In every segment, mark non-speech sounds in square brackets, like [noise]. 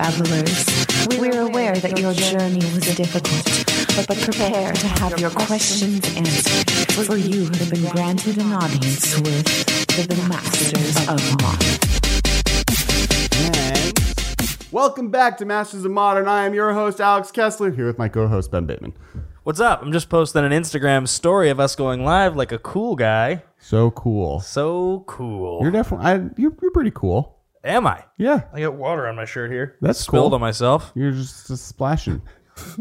travelers. We're aware that your journey was difficult, but prepare to have your questions answered, for you have been granted an audience with the Masters of Modern. And welcome back to Masters of Modern. I am your host, Alex Kessler, here with my co host, Ben Bateman. What's up? I'm just posting an Instagram story of us going live like a cool guy. So cool. So cool. You're definitely, I, you're, you're pretty cool. Am I? Yeah. I got water on my shirt here. That's spilled cool. on myself. You're just, just splashing.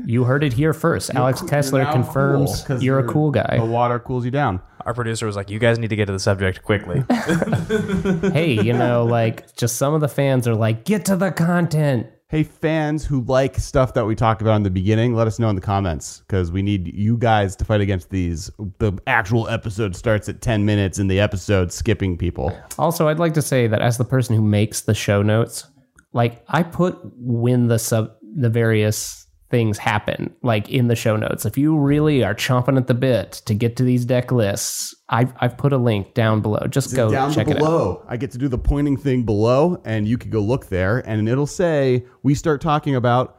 You heard it here first. Alex Kessler now confirms cool, 'cause you're a you're- cool The guy. water cools you down. Our producer was like, "You guys need to get to the subject quickly." [laughs] hey, you know, like just some of the fans are like, get to the content. Hey, fans who like stuff that we talked about in the beginning, let us know in the comments because we need you guys to fight against these. The actual episode starts at 10 minutes in the episode, skipping people. Also, I'd like to say that as the person who makes the show notes, like I put when the sub the various things happen, like in the show notes. If you really are chomping at the bit to get to these deck lists, I've I've put a link down below. Just go down check it out. below. I get to do the pointing thing below, and you can go look there, and it'll say we start talking about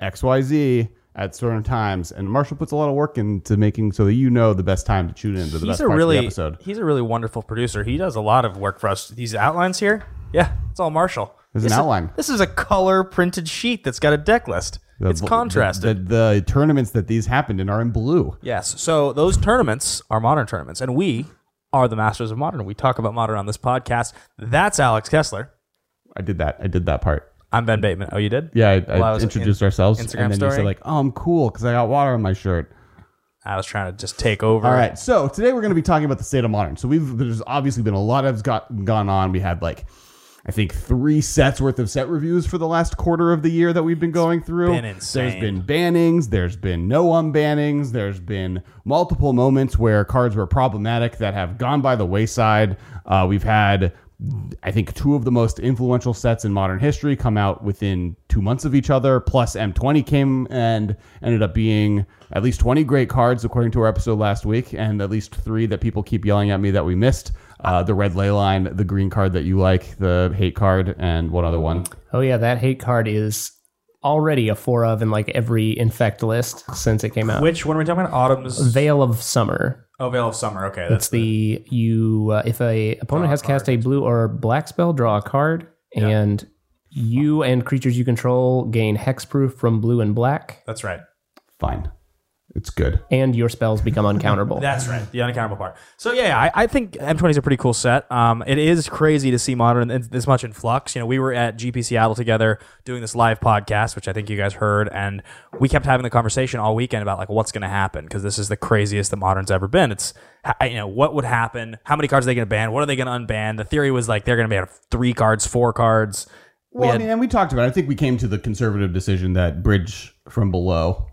XYZ at certain times. And Marshall puts a lot of work into making so that you know the best time to tune into the he's best a parts really of the episode. he's a really wonderful producer. He does a lot of work for us. These outlines here, yeah, it's all Marshall. There's an This is- outline. this is a color printed sheet that's got a deck list. The- it's contrasted. The, the, the tournaments that these happened in are in blue. Yes. So those tournaments are modern tournaments, and we are the masters of modern. We talk about modern on this podcast. That's Alex Kessler. I did that. I did that part. I'm Ben Bateman. Oh, you did? Yeah, I, Well, I was introduced in- ourselves, Instagram and then story. you said like, "Oh, I'm cool because I got water on my shirt." I was trying to just take over. All right, so today we're going to be talking about the state of modern. So we've there's obviously been a lot that's got gone on. We had like I think three sets worth of set reviews for the last quarter of the year that we've been going through. been insane. There's been bannings. There's been no unbannings. There's been multiple moments where cards were problematic that have gone by the wayside. Uh, we've had. I think two of the most influential sets in modern history come out within two months of each other. Plus, M20 came and ended up being at least 20 great cards, according to our episode last week, and at least three that people keep yelling at me that we missed. Uh, the red ley line, the green card that you like, the hate card, and one other one. Oh yeah, that hate card is already a four of in like every infect list since it came out. Which one are we talking about? Autumn's Veil of Summer. Oh, Veil of Summer. Okay, It's that's the you uh, if a opponent has cast a blue or black spell, draw a card, and you and creatures you control gain hexproof from blue and black, that's right. Fine. It's good. and your spells become uncounterable. [laughs] That's right. The unaccountable part. So yeah, I, I think M20 is a pretty cool set. Um, it is crazy to see modern this much in flux. You know, we were at GP Seattle together doing this live podcast, which I think you guys heard, and we kept having the conversation all weekend about like what's going to happen because this is the craziest that modern's ever been. It's you know what would happen, how many cards are they going to ban, what are they going to unban? The theory was like they're going to ban three cards, four cards. Well, had- I mean, and we talked about it. I think we came to the conservative decision that Bridge from Below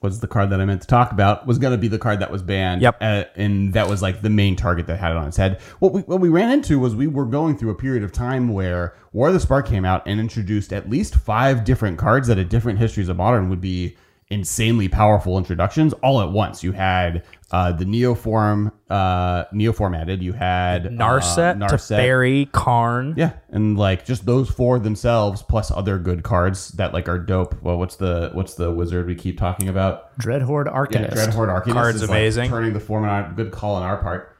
was the card that I meant to talk about was going to be the card that was banned. Yep. Uh, and that was like the main target that had it on its head. What we what we ran into was we were going through a period of time where War of the Spark came out and introduced at least five different cards that at different histories of modern would be insanely powerful introductions all at once. You had uh, the Neoform, uh, Neoform added. You had uh, Narset, Narset. Teferi, Karn. Yeah, and like just those four themselves, plus other good cards that like are dope. Well, what's the what's the wizard we keep talking about? Dreadhorde Arcanist. Yeah. Dreadhorde Arcanist Card's is, like, amazing. turning the form on good call on our part.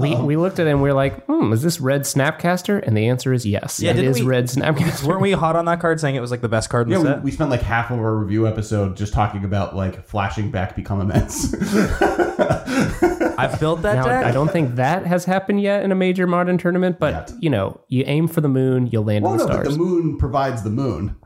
We we looked at it and we are like, hmm, is this red Snapcaster? And the answer is yes. Yeah, it didn't is we- red Snapcaster. Weren't we hot on that card, saying it was like the best card in Yeah, the we, set? we spent like half of our review episode just talking about like flashing back become immense. [laughs] I've built that Now, deck. I don't think that has happened yet in a major modern tournament, but Yet. you know, you aim for the moon, you'll land well, on the no, but stars. the moon provides the moon.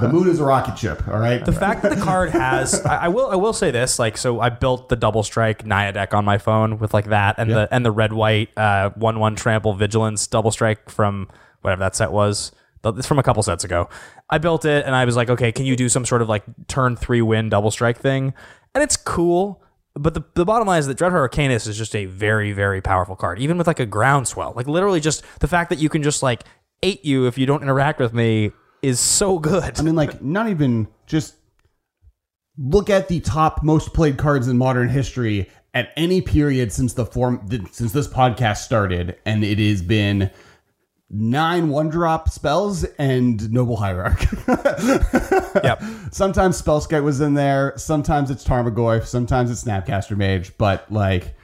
The [laughs] moon is a rocket ship. All right. The fact that the card has, I, I will, I will say this. Like, so I built the double strike Naya deck on my phone with like that, and the and the red white uh, one one trample vigilance double strike from whatever that set was. It's from a couple sets ago. I built it, and I was like, okay, can you do some sort of like turn three win double strike thing? And it's cool. But the, the bottom line is that Dreadhorde Arcanist is just a very, very powerful card, even with like a groundswell. Like literally just the fact that you can just like ate you if you don't interact with me is so good. I mean, like, not even just look at the top most played cards in modern history at any period since the form since this podcast started, and it has been nine one drop spells and Noble Hierarch. [laughs] Yep. sometimes Spellskite was in there. Sometimes it's Tarmogoyf. Sometimes it's Snapcaster Mage. But like,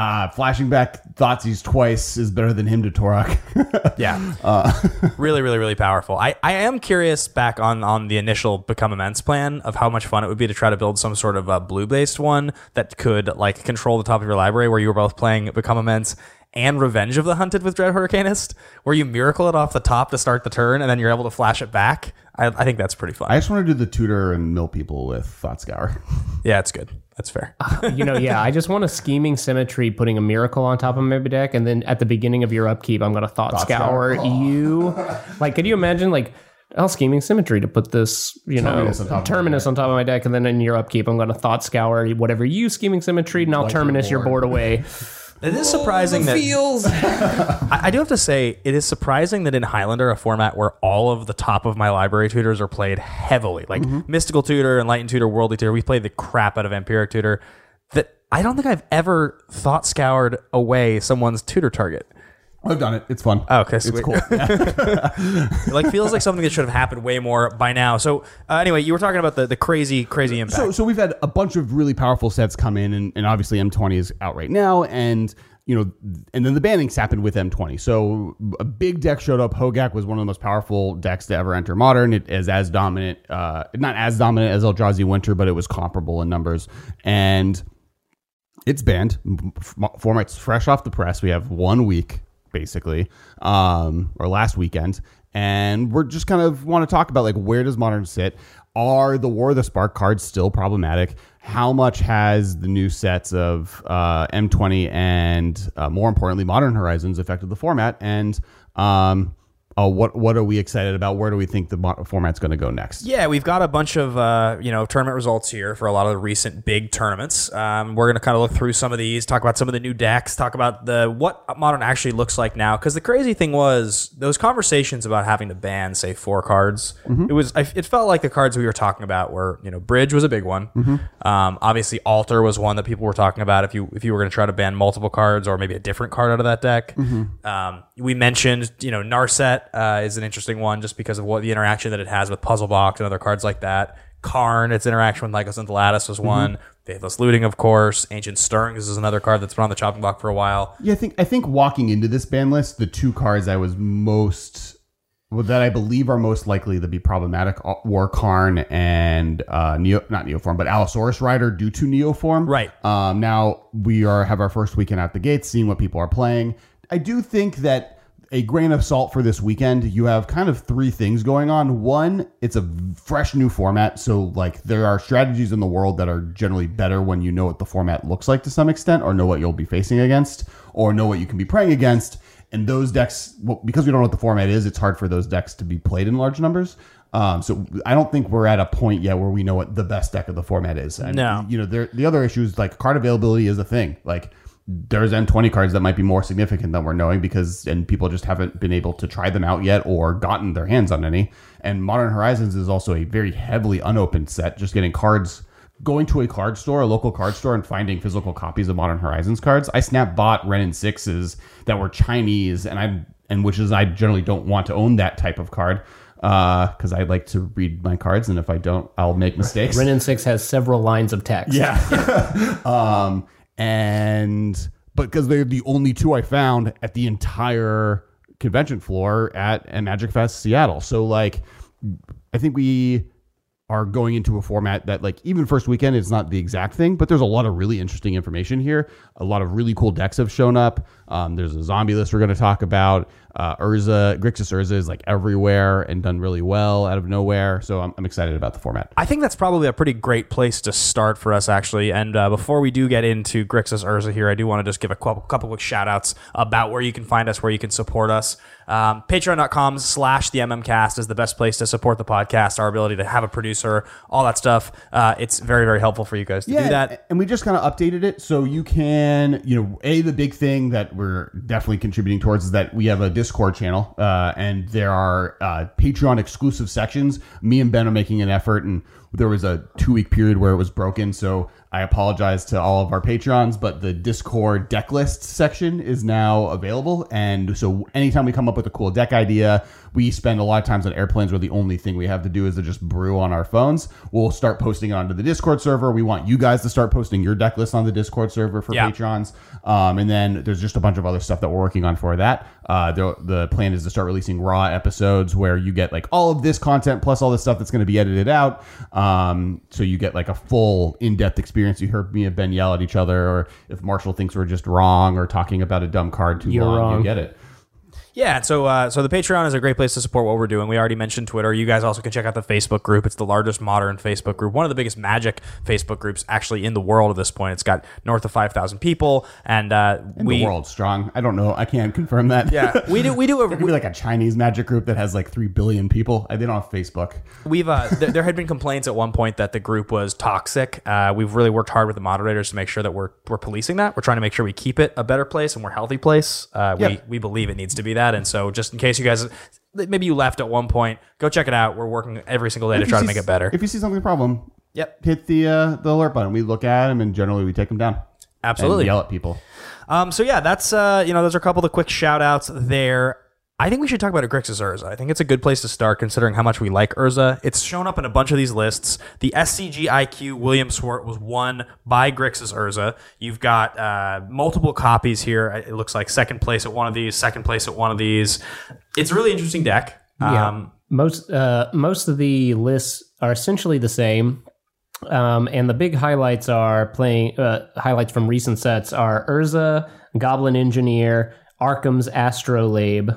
uh, flashing back Thoughtseize twice is better than Hymn to Tourach. [laughs] Yeah. [laughs] Uh, [laughs] really, really, really powerful. I, I am curious back on, on the initial Become Immense plan of how much fun it would be to try to build some sort of a blue based one that could like control the top of your library where you were both playing Become Immense and Revenge of the Hunted with Dreadhorde Arcanist, where you miracle it off the top to start the turn and then you're able to flash it back. I, I think that's pretty fun. I just want to do the tutor and mill people with Thought Scour. [laughs] yeah, it's good. That's fair. Uh, you know, yeah, I just want a scheming symmetry, putting a miracle on top of my deck, and then at the beginning of your upkeep, I'm going to thought, scour oh. you. Like, could you imagine, like, oh, scheming symmetry to put this, you Terminus know, on top terminus on top of my deck, and then in your upkeep, I'm going to thought scour whatever you scheming symmetry, and I'll terminus your board. board away. [laughs] It is surprising oh, that feels. [laughs] I, I do have to say, it is surprising that in Highlander, a format where all of the top of my library tutors are played heavily, like mm-hmm. Mystical Tutor, Enlightened Tutor, Worldly Tutor, we play the crap out of Vampiric Tutor, that I don't think I've ever thought scoured away someone's tutor target. I've done it. It's fun. Oh, okay, it's cool. [laughs] It like feels like something that should have happened way more by now. So uh, anyway, you were talking about the, the crazy, crazy impact. So, so we've had a bunch of really powerful sets come in, and, and obviously M20 is out right now, and you know, and then the bannings happened with M20. So a big deck showed up. Hogak was one of the most powerful decks to ever enter Modern. It is as dominant, uh, not as dominant as Eldrazi Winter, but it was comparable in numbers, and it's banned. Format's fresh off the press. We have one week basically, um, or last weekend, and we're just kind of want to talk about like where does Modern sit? Are the War of the Spark cards still problematic? How much has the new sets of uh, M20 and uh, more importantly Modern Horizons affected the format? And um, uh, what what are we excited about? Where do we think the format's going to go next? Yeah, we've got a bunch of uh, you know tournament results here for a lot of the recent big tournaments. Um, we're going to kind of look through some of these, talk about some of the new decks, talk about the what modern actually looks like now. Because the crazy thing was those conversations about having to ban, say, four cards. It was I, it felt like the cards we were talking about were you know Bridge was a big one. Um, obviously, Altar was one that people were talking about. If you if you were going to try to ban multiple cards or maybe a different card out of that deck. Um, we mentioned you know Narset uh, is an interesting one just because of what the interaction that it has with Puzzle Box and other cards like that. Karn, its interaction with Mycosynth Lattice was one. Faithless Looting, of course. Ancient Stirrings is another card that's been on the chopping block for a while. Yeah, I think I think walking into this ban list, the two cards I was most well, that I believe are most likely to be problematic War Karn and uh, Neo, not Neoform, but Allosaurus Rider due to Neoform. Right. Um, now we are have our first weekend out the gates, seeing what people are playing. I do think that a grain of salt for this weekend. You have kind of three things going on. One, it's a fresh new format, so like there are strategies in the world that are generally better when you know what the format looks like to some extent, or know what you'll be facing against, or know what you can be praying against. And those decks, well, because we don't know what the format is, it's hard for those decks to be played in large numbers. Um, so I don't think we're at a point yet where we know what the best deck of the format is. And, No. you know, there, the other issue is like card availability is a thing. Like there's M20 cards that might be more significant than we're knowing because and people just haven't been able to try them out yet or gotten their hands on any. And Modern Horizons is also a very heavily unopened set. Just getting cards, going to a card store, a local card store, and finding physical copies of Modern Horizons cards. I snap bought Wrenn and sixes that were Chinese, and I'm, and which is I generally don't want to own that type of card Uh, because I like to read my cards, and if I don't, I'll make mistakes. Wrenn and Six has several lines of text. Yeah. [laughs] um, and but because they're the only two I found at the entire convention floor at, at Magic Fest Seattle. So like, I think we are going into a format that like even first weekend is not the exact thing, but there's a lot of really interesting information here. A lot of really cool decks have shown up. Um, there's a zombie list we're going to talk about. Uh, Urza, Grixis Urza is like everywhere and done really well out of nowhere. So I'm, I'm excited about the format. I think that's probably a pretty great place to start for us, actually. And uh, before we do get into Grixis Urza here, I do want to just give a couple, couple quick shout outs about where you can find us, where you can support us. Um, Patreon.com slash the MMCast is the best place to support the podcast, our ability to have a producer, all that stuff. Uh, it's very, very helpful for you guys to do that. And we just kind of updated it so you can, you know, a the big thing that we're definitely contributing towards is that we have a Discord channel, uh, and there are uh, Patreon exclusive sections. Me and Ben are making an effort, and there was a two week period where it was broken, so I apologize to all of our patrons, but the Discord deck list section is now available. And so anytime we come up with a cool deck idea, we spend a lot of times on airplanes where the only thing we have to do is to just brew on our phones. We'll start posting it onto the Discord server. We want you guys to start posting your deck list on the Discord server for Yeah. patrons. Um, and then there's just a bunch of other stuff that we're working on for that. Uh, the, the plan is to start releasing raw episodes where you get like all of this content plus all the stuff that's going to be edited out. Um, so you get like a full in depth experience. You heard me and Ben yell at each other, or if Marshall thinks we're just wrong or talking about a dumb card too You're long, wrong. you get it. Yeah, so uh, so the Patreon is a great place to support what we're doing. We already mentioned Twitter. You guys also can check out the Facebook group. It's the largest modern Facebook group, one of the biggest Magic Facebook groups actually in the world at this point. It's got north of five thousand people, and uh, we the world's strong. I don't know. I can't confirm that. yeah we do we do [laughs] a, There could be like a Chinese magic group that has like three billion people. They don't have Facebook. We've uh, [laughs] th- there had been complaints at one point that the group was toxic. Uh, we've really worked hard with the moderators to make sure that we're we're policing that. We're trying to make sure we keep it a better place and more healthy place. Uh, we we believe it needs to be that. And so, just in case you guys maybe you left at one point, go check it out. We're working every single day to try to make it better. If you see something problem, Yep, hit the uh, the alert button. We look at them and generally we take them down. absolutely. And yell at people. Um, so yeah, that's uh, you know, those are a couple of quick shout outs there. I think we should talk about Grixis Urza. I think it's a good place to start considering how much we like Urza. It's shown up in a bunch of these lists. The SCG IQ Williamsport was won by Grixis Urza. You've got uh, multiple copies here. It looks like second place at one of these, second place at one of these. It's a really interesting deck. Um, most uh, most of the lists are essentially the same, um, and the big highlights are playing uh, highlights from recent sets are Urza, Goblin Engineer, Arcum's Astrolabe.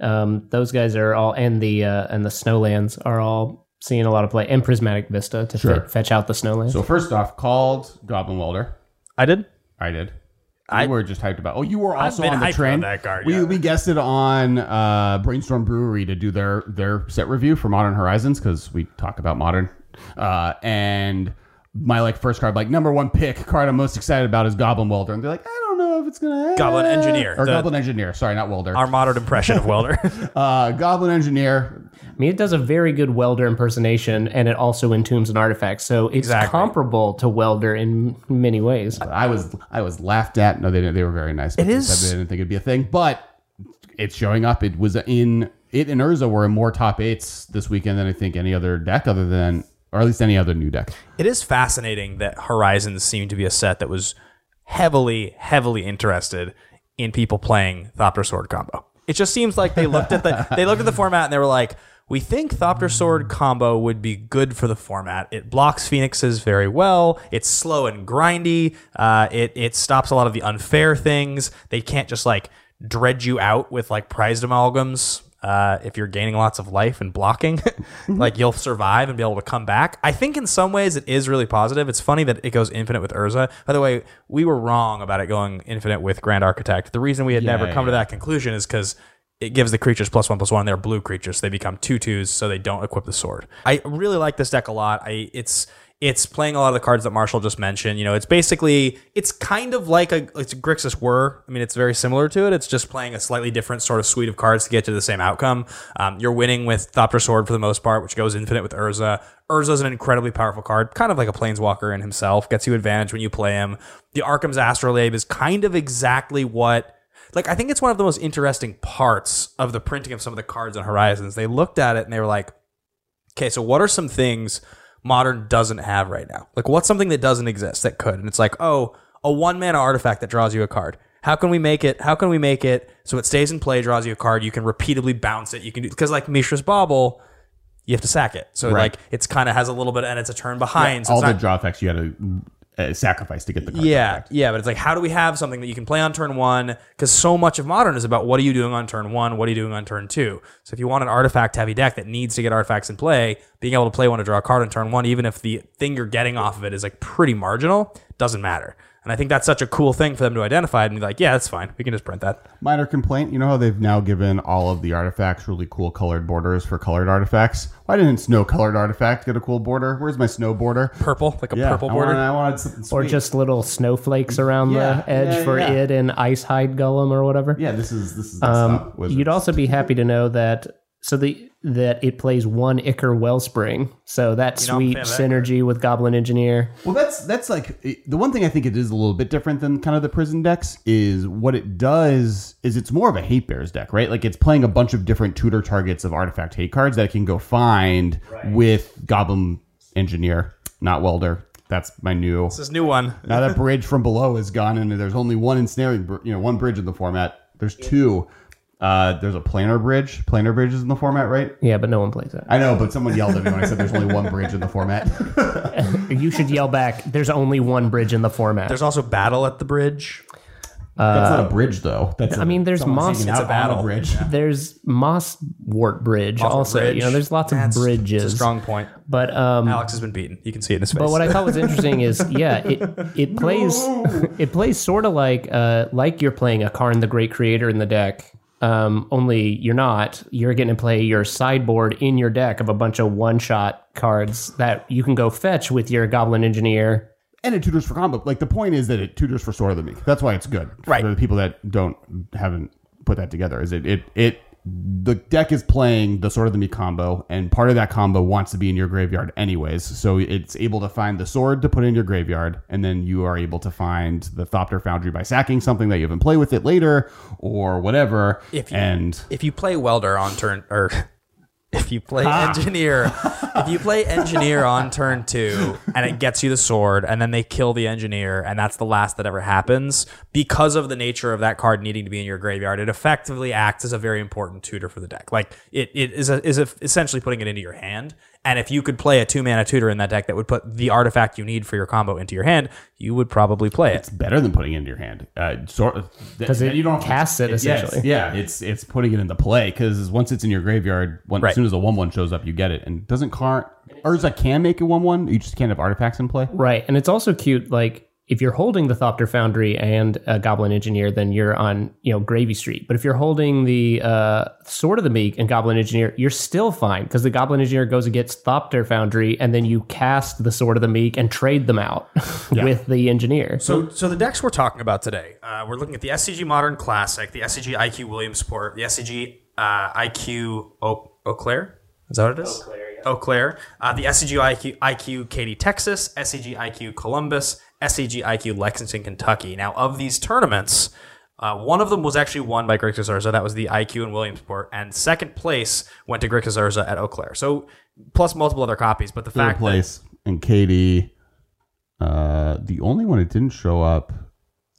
Um, those guys are all, and the uh, and the Snowlands are all seeing a lot of play, and Prismatic Vista to Sure. fe- fetch out the Snowlands. So first off, called Goblin Welder. I did. I did. I- you were just hyped about. Oh, you were also been on the hyped train. that card, we yeah. we guessed it on uh, Brainstorm Brewery to do their their set review for Modern Horizons because we talk about modern. Uh, and my like first card, like number one pick card I'm most excited about is Goblin Welder, and they're like, I don't know if it's gonna Goblin Engineer, or the- Goblin Engineer. Sorry, not Welder. Our modern impression of Welder. [laughs] uh, Goblin Engineer. I mean, it does a very good Welder impersonation, and it also entombs an artifact, so it's Exactly. comparable to Welder in many ways. I was I was laughed at. No, they didn't. They were very nice. It is- They didn't think it'd be a thing, but it's showing up. It was in it and Urza were in more top eights this weekend than I think any other deck, other than or at least any other new deck. It is fascinating that Horizons seemed to be a set that was heavily, heavily interested in people playing Thopter Sword combo. It just seems like they looked at the [laughs] they looked at the format and they were like, we think Thopter Sword combo would be good for the format. It blocks Phoenixes very well. It's slow and grindy. Uh, it it stops a lot of the unfair things. They can't just like dredge you out with like prized amalgams uh, if you're gaining lots of life and blocking, [laughs] like you'll survive and be able to come back. I think in some ways it is really positive. It's funny that it goes infinite with Urza. By the way, we were wrong about it going infinite with Grand Architect. The reason we had never Yeah, come to that conclusion is because it gives the creatures plus one plus one. They're blue creatures. So they become two twos, so they don't equip the sword. I really like this deck a lot. I it's it's playing a lot of the cards that Marshall just mentioned. You know, it's basically it's kind of like a it's Grixis were. I mean, it's very similar to it. It's just playing a slightly different sort of suite of cards to get to the same outcome. Um, you're winning with Thopter Sword for the most part, which goes infinite with Urza. Urza is an incredibly powerful card, kind of like a Planeswalker in himself. Gets you advantage when you play him. The Arcum's Astrolabe is kind of exactly what like I think it's one of the most interesting parts of the printing of some of the cards on Horizons. They looked at it and they were like, okay, so what are some things modern doesn't have right now? Like what's something that doesn't exist that could? And it's like, oh, a one mana artifact that draws you a card. How can we make it? How can we make it so it stays in play, draws you a card? You can repeatedly bounce it. You can do because like Mishra's Bauble, you have to sack it. So Right. like it's kind of has a little bit and it's a turn behind. so All it's the not- draw effects you had to uh, sacrifice to get the card. yeah, yeah, but it's like, how do we have something that you can play on turn one? Because so much of modern is about what are you doing on turn one, what are you doing on turn two. So if you want an artifact heavy deck that needs to get artifacts in play, being able to play one to draw a card on turn one, even if the thing you're getting off of it is like pretty marginal, doesn't matter. And I think that's such a cool thing for them to identify and be like, yeah, that's fine. We can just print that. Minor complaint. You know how they've now given all of the artifacts really cool colored borders for colored artifacts. Why didn't snow colored artifact get a cool border? Where's my snow border? Purple, like a Yeah, purple I border. wanted, I wanted something sweet. Or just little snowflakes around Yeah, the edge yeah, for yeah. it and Ice Hide Golem or whatever. yeah. This is this is Um, stuff. You'd also be happy to know that so the that it plays one Ichor Wellspring. So that know, sweet fan that synergy with Goblin Engineer. Well, that's that's like the one thing I think it is a little bit different than kind of the prison decks is what it does is it's more of a hate bears deck, right? Like it's playing a bunch of different tutor targets of artifact hate cards that it can go find with Goblin Engineer, not Welder. That's my new. This is new one. [laughs] Now that bridge from below is gone, and there's only one ensnaring, you know, one bridge in the format. There's two. Uh, there's a planar bridge. Planar bridge is in the format, right? Yeah, but no one plays it. I know, but someone yelled at me when I said there's only one bridge in the format. [laughs] You should yell back. There's only one bridge in the format. There's also battle at the bridge. That's not a bridge, though. That's I mean, there's moss- It's It's a battle. bridge. There's Moss Wart Bridge also. Bridge. You know, there's lots of bridges. It's a strong point. But um, Alex has been beaten. You can see it in his face. But what I thought was [laughs] interesting is, yeah, it it plays [laughs] it plays sort of like uh like you're playing a Karn the Great Creator in the deck. Um, only you're not. You're getting to play your sideboard in your deck of a bunch of one shot cards that you can go fetch with your Goblin Engineer. and it tutors for combo. Like the point is that it tutors for Sword of the Meek. That's why it's good. Right. For the people that don't haven't put that together, is it it it the deck is playing the Sword of the Meek combo, and part of that combo wants to be in your graveyard anyways. So it's able to find the sword to put in your graveyard, and then you are able to find the Thopter Foundry by sacking something that you can play with it later or whatever. If you- and if you play welder on turn or if you play ah. engineer if you play [laughs] engineer on turn two and it gets you the sword and then they kill the engineer and that's the last that ever happens because of the nature of that card needing to be in your graveyard it effectively acts as a very important tutor for the deck. Like it, it is a, is a, essentially putting it into your hand and if you could play a two mana tutor in that deck that would put the artifact you need for your combo into your hand you would probably play it it's better than putting it into your hand. Uh, sort Because it cast it, yes, essentially. yeah, it's it's putting it into play because once it's in your graveyard, when, Right. as soon as a one one shows up, you get it. And doesn't car Urza can make a one one? You just can't have artifacts in play. Right, and it's also cute. Like if you're holding the Thopter Foundry and a Goblin Engineer, then you're on you know Gravy Street. But if you're holding the uh, Sword of the Meek and Goblin Engineer, you're still fine because the Goblin Engineer goes against Thopter Foundry, and then you cast the Sword of the Meek and trade them out [laughs] with the Engineer. So, so the decks we're talking about today, uh, we're looking at the SCG Modern Classic, the SCG IQ Williamsport, the SCG uh, IQ Eau, Eau Claire. Is that what it is? Eau Claire. Eau Claire. Uh, the SCG IQ, IQ Katy, Texas. SCG IQ Columbus. SCG IQ Lexington, Kentucky. Now, of these tournaments, uh, one of them was actually won by Grixis Urza. That was the IQ in Williamsport, and second place went to Grixis Urza at Eau Claire. So, plus multiple other copies. But the Third fact that place and Katy. Uh, the only one it didn't show up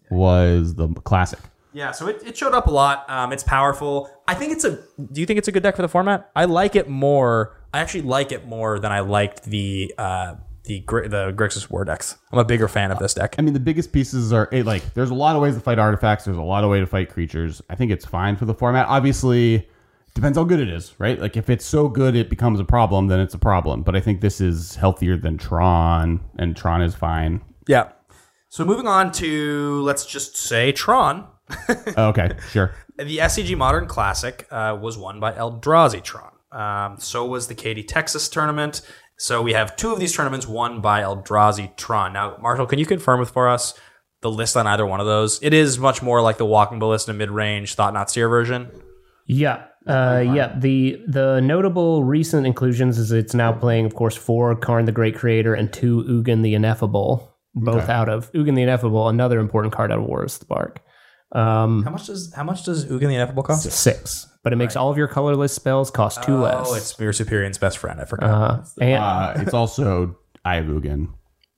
was the classic. Yeah, so it, it showed up a lot. Um, it's powerful. I think it's a. Do you think it's a good deck for the format? I like it more. I actually like it more than I liked the uh, the the Grixis War decks. I'm a bigger fan of this deck. I mean, the biggest pieces are eh, like there's a lot of ways to fight artifacts. There's a lot of way to fight creatures. I think it's fine for the format. Obviously, depends how good it is, right? Like if it's so good it becomes a problem, then it's a problem. But I think this is healthier than Tron, and Tron is fine. Yeah. So moving on to let's just say Tron. [laughs] okay, sure. The SCG Modern Classic uh, was won by Eldrazi Tron. Um, so was the Katy Texas tournament. So we have two of these tournaments won by Eldrazi Tron. Now, Marshall, can you confirm with for us the list on either one of those? It is much more like the Walking Ballista mid range Thought-Knot Seer version. Yeah. Uh, yeah, the the notable recent inclusions is it's now playing, of course, four Karn the Great Creator and two Ugin the Ineffable, both out of Ugin the Ineffable, another important card out of War of Spark. Um, How much does how much does Ugin the Ineffable cost? six, but it makes all of your colorless spells cost two less. Oh, it's Mirror Superior's best friend. I forgot. uh, and Uh, it's also Eye of Ugin.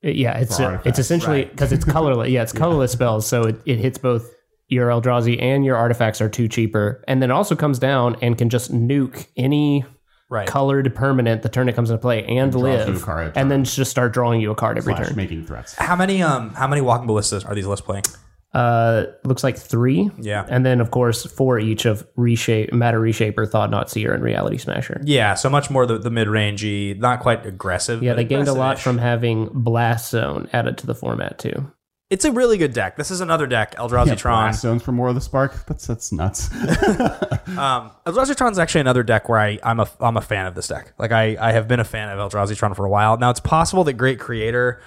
yeah, it's for a, it's essentially because it's colorless. Yeah, it's [laughs] colorless spells, so it, it hits both your Eldrazi and your artifacts are two cheaper, and then it also comes down and can just nuke any right. colored permanent the turn it comes into play and draws you a live, card. and then just start drawing you a card every Slash turn. making threats. How many um how many Walking Ballistas are these lists playing? Uh, looks like three. Yeah. and then of course four each of reshape, matter reshaper, thought-knot seer, and reality smasher. Yeah, so much more the, the mid rangey, not quite aggressive. Yeah, they gained a lot from having blast zone added to the format too. It's a really good deck. This is another deck, Eldrazi Yeah, Tron. blast zones for more of the spark. That's that's nuts. [laughs] Um, Eldrazi Tron's actually another deck where I, I'm a I'm a fan of this deck. Like I, I have been a fan of Eldrazi Tron for a while. Now it's possible that Great Creator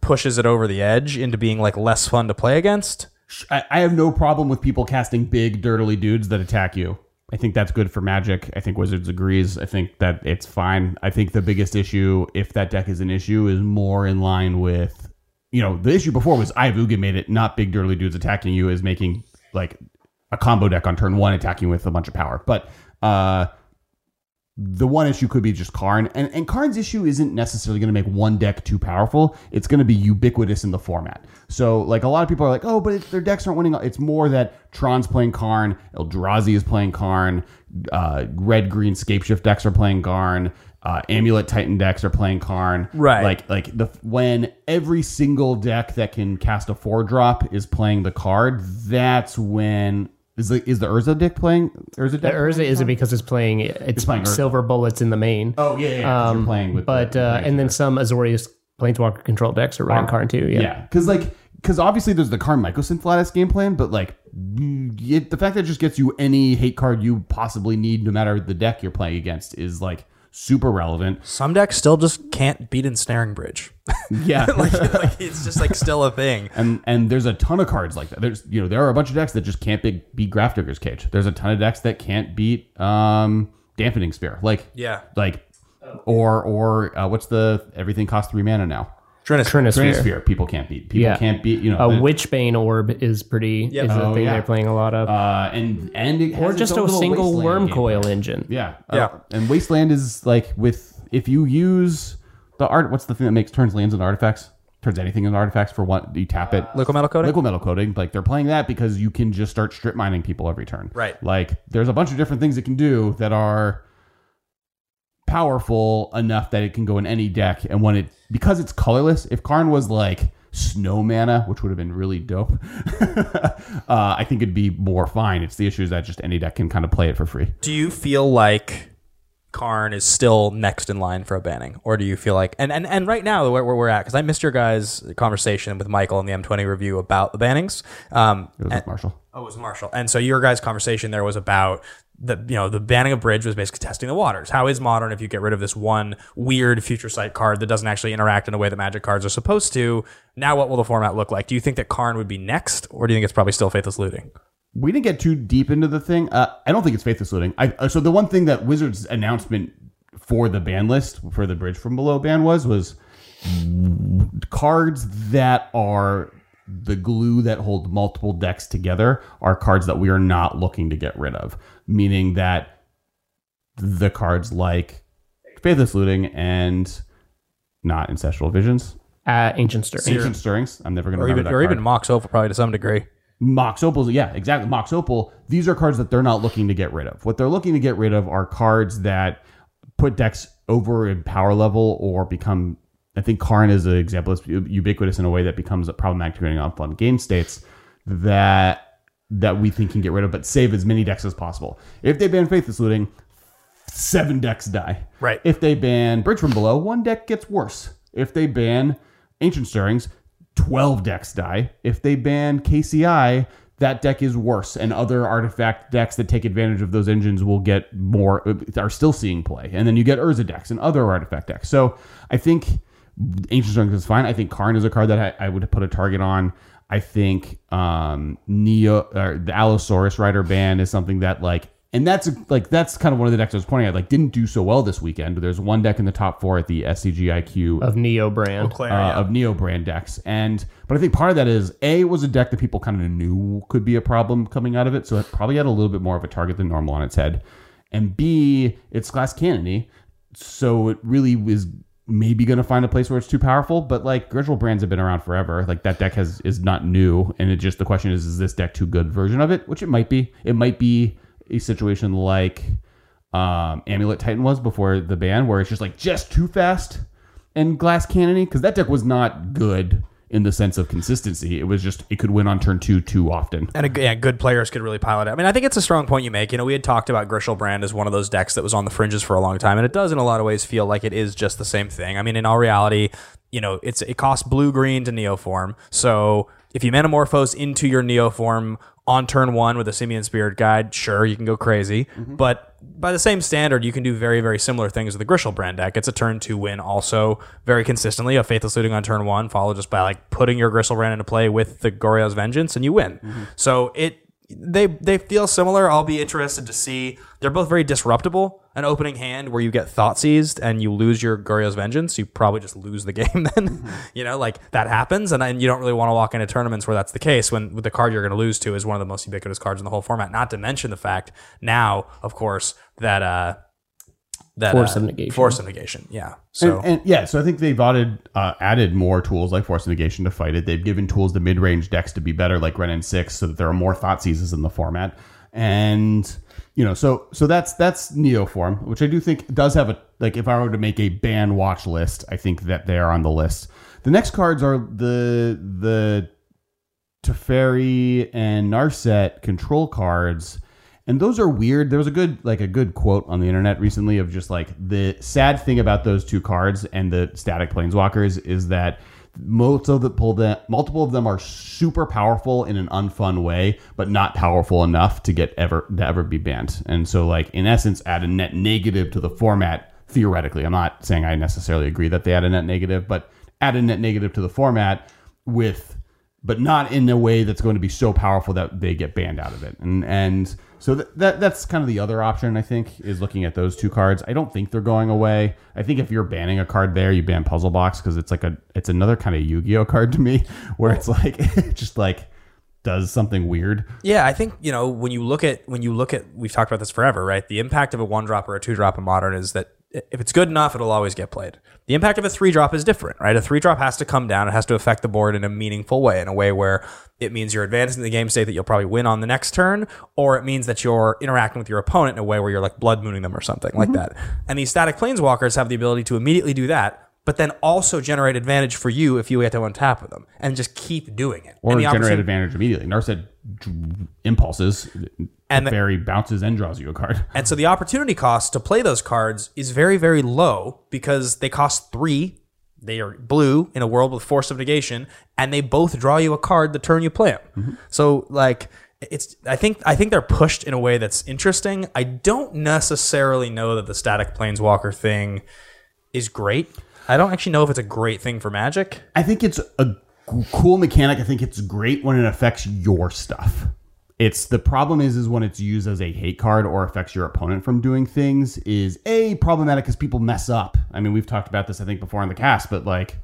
pushes it over the edge into being like less fun to play against. I, I have no problem with people casting big, dirtily dudes that attack you. I think that's good for Magic. I think Wizards agrees. I think that it's fine. I think the biggest issue, if that deck is an issue, is more in line with, you know, the issue before was Eye of Ugin made it not big dirty dudes attacking you is making like a combo deck on turn one attacking with a bunch of power. But uh the one issue could be just Karn, and and Karn's issue isn't necessarily going to make one deck too powerful. It's going to be ubiquitous in the format. So like a lot of people are like, oh, but their decks aren't winning. It's more that Tron's playing Karn, Eldrazi is playing Karn, uh, red green Scapeshift decks are playing Karn. Uh, Amulet Titan decks are playing Karn, Right. Like, like the when every single deck that can cast a four drop is playing the card. That's when is the is the Urza deck playing Urza The deck? Urza isn't because it's playing it's, playing Urza. silver bullets in the main. Oh yeah, yeah. 'cause you're playing with, but the- uh, and then some Azorius Planeswalker control decks are running Karn too. Yeah. Yeah, because like because obviously there's the Karn Mycosynth Lattice game plan, but like mm, it, the fact that it just gets you any hate card you possibly need, no matter the deck you're playing against, is like super relevant. Some decks still just can't beat Ensnaring Bridge. [laughs] Yeah, [laughs] like, like, it's just like still a thing. and and there's a ton of cards like that. There's you know there are a bunch of decks that just can't beat, beat Grafdigger's Cage. There's a ton of decks that can't beat um Damping Sphere. Like Yeah. like or or uh, what's the everything costs three mana now. Trinisphere. Trinisphere. Trinisphere people can't beat. People Yeah. can't beat. You know, A the- Witchbane orb is pretty is the Oh, thing yeah. they're playing a lot of. uh, and and it or just a single Wasteland Wurmcoil plan. engine. Yeah, Yeah. Uh, and Wasteland is like with if you use the art. What's the thing that makes turns lands into artifacts? Turns anything into artifacts for what you tap it. Liquimetal coating? Liquimetal coating. Like they're playing that because you can just start strip mining people every turn. Right. Like there's a bunch of different things it can do that are powerful enough that it can go in any deck. And when it because it's colorless, if Karn was like snow mana, which would have been really dope, [laughs] uh, I think it'd be more fine. It's the issue is that just any deck can kind of play it for free. Do you feel like Karn is still next in line for a banning, or do you feel like and and, and right now where, where we're at? Because I missed your guys' conversation with Michael in the M20 review about the bannings. Um, It was with Marshall. Oh, it was Marshall. And so your guys' conversation there was about the you know the banning of bridge was basically testing the waters. How is modern if you get rid of this one weird future sight card that doesn't actually interact in a way that Magic cards are supposed to? Now, what will the format look like? Do you think that Karn would be next, or do you think it's probably still Faithless Looting? we didn't get too deep into the thing. Uh, I don't think it's faithless looting. I, uh, so the one thing that Wizards announcement for the ban list for the bridge from below ban was was cards that are the glue that hold multiple decks together are cards that we are not looking to get rid of. Meaning that the cards like faithless looting and not ancestral visions, Uh, Ancient Stir. ancient stirrings. I'm never going to Or even that or card. even Mox Opal, probably to some degree. Mox Opal, yeah, exactly. Mox Opal, these are cards that they're not looking to get rid of. What they're looking to get rid of are cards that put decks over in power level or become. I think Karn is an example. It's ubiquitous in a way that becomes a problematic depending on fun game states that that we think can get rid of, but save as many decks as possible. If they ban Faithless Looting, seven decks die. Right. If they ban Bridge from Below, one deck gets worse. If they ban Ancient Stirrings, 12 decks die. If they ban KCI, that deck is worse. And other artifact decks that take advantage of those engines will get more, are still seeing play. And then you get Urza decks and other artifact decks. So I think Ancient Stirrings is fine. I think Karn is a card that I, I would put a target on. I think um, Neo, or the Allosaurus Rider ban is something that like and that's like that's kind of one of the decks I was pointing at. Like didn't do so well this weekend. But there's one deck in the top four at the SCGIQ of Neo brand. uh, of Neo brand decks. And but I think part of that is a it was a deck that people kind of knew could be a problem coming out of it, so it probably had a little bit more of a target than normal on its head. And B, it's glass cannony, so it really is maybe going to find a place where it's too powerful. But like Griselbrands have been around forever. Like that deck has is not new, and it just the question is, is this deck too good version of it? Which it might be. It might be a situation like um, Amulet Titan was before the ban, where it's just like just too fast and glass cannony because that deck was not good in the sense of consistency. It was just it could win on turn two too often. And a, yeah, good players could really pilot it. I mean, I think it's a strong point you make. You know, we had talked about Griselbrand as one of those decks that was on the fringes for a long time, and it does in a lot of ways feel like it is just the same thing. I mean, in all reality, you know, it's it costs blue green to Neoform. So if you Manamorphose into your Neoform on turn one with a Simian Spirit Guide, sure, you can go crazy. Mm-hmm. But by the same standard, you can do very, very similar things with the Griselbrand deck. It's a turn two win also very consistently. A Faithless Looting on turn one, followed just by like putting your Griselbrand into play with the Goryo's Vengeance, and you win. Mm-hmm. So it they they feel similar. I'll be interested to see. They're both very disruptible. An opening hand where you get thought seized and you lose your Goryo's Vengeance, you probably just lose the [laughs] game then. you know, like that happens, and then you don't really want to walk into tournaments where that's the case when with the card you're going to lose to is one of the most ubiquitous cards in the whole format. Not to mention the fact now, of course, that uh that Force uh, of negation. force of negation, yeah. So And, and yeah, so I think they've added uh, added more tools like Force of Negation to fight it. They've given tools to mid range decks to be better, like Wrenn and Six, so that there are more thought seizes in the format. And you know, so so that's that's Neoform, which I do think does have a like. If I were to make a ban watch list, I think that they are on the list. The next cards are the the Teferi and Narset control cards. And those are weird. There was a good like a good quote on the internet recently of just like the sad thing about those two cards and the static planeswalkers is that most of the pull that multiple of them are super powerful in an unfun way, but not powerful enough to get ever to ever be banned. And so like in essence add a net negative to the format theoretically. I'm not saying I necessarily agree that they add a net negative, but add a net negative to the format with but not in a way that's going to be so powerful that they get banned out of it. And and so that, that that's kind of the other option I think is looking at those two cards. I don't think they're going away. I think if you're banning a card there, you ban Puzzle Box because it's like a it's another kind of Yu-Gi-Oh card to me [laughs] where it's like [laughs] just like does something weird. Yeah, I think you know when you look at when you look at we've talked about this forever, right? The impact of a one drop or a two drop in modern is that if it's good enough, it'll always get played. The impact of a three drop is different, right? A three drop has to come down. It has to affect the board in a meaningful way, in a way where it means you're advancing the game state that you'll probably win on the next turn, or it means that you're interacting with your opponent in a way where you're like blood mooning them or something like mm-hmm. that. And these static planeswalkers have the ability to immediately do that. But then also generate advantage for you if you get to untap with them, and just keep doing it. Or generate advantage immediately. Narset impulses And the- fairy bounces and draws you a card. And so the opportunity cost to play those cards is very, very low because they cost three. They are blue in a world with force of negation, and they both draw you a card the turn you play them. Mm-hmm. So like it's I think I think they're pushed in a way that's interesting. I don't necessarily know that the static planeswalker thing is great. I don't actually know if it's a great thing for Magic. I think it's a cool mechanic. I think it's great when it affects your stuff. It's the problem is is when it's used as a hate card or affects your opponent from doing things is a problematic because people mess up. I mean, we've talked about this I think before in the cast, but like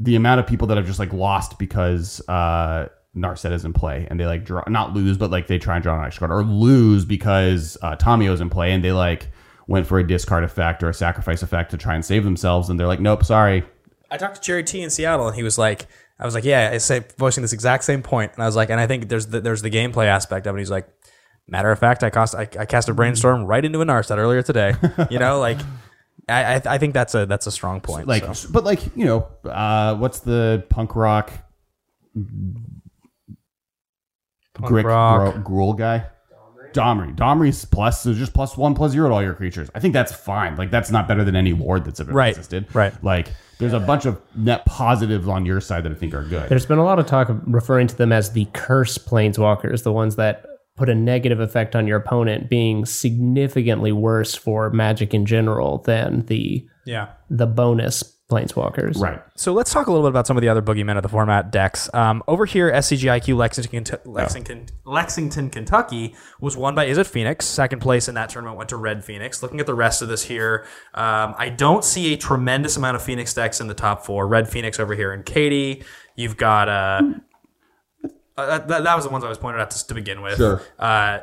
the amount of people that have just like lost because uh Narset is in play and they like draw not lose, but like they try and draw an extra card or lose because uh is in play and they like went for a discard effect or a sacrifice effect to try and save themselves and they're like, nope, sorry, I talked to Jerry T in Seattle, and he was like, I was like, yeah, I say voicing this exact same point, and I was like, and I think there's the, there's the gameplay aspect of it. He's like, matter of fact, I cost I, I cast a brainstorm right into a Narset earlier today. [laughs] You know, like. I, I I think that's a that's a strong point. like so. but like you know uh what's the punk rock Grick rock. Gro- Gruul guy Domri. Domri's plus so just plus one plus zero to all your creatures. I think that's fine. Like that's not better than any ward that's ever Right, existed. right. like there's a bunch of net positives on your side that I think are good. There's been a lot of talk of referring to them as the curse planeswalkers, the ones that put a negative effect on your opponent, being significantly worse for Magic in general than the yeah. the bonus planeswalkers. right So let's talk a little bit about some of the other boogeymen of the format decks. Um, over here, SCGIQ Lexington, Kentu- Lexington, Lexington, Kentucky was won by Izzet Phoenix. Second place in that tournament went to Red Phoenix. Looking at the rest of this here, um, I don't see a tremendous amount of Phoenix decks in the top four. Red Phoenix over here and Katy. You've got uh, uh, that, that was the ones I was pointed out to, to begin with. Sure. Uh,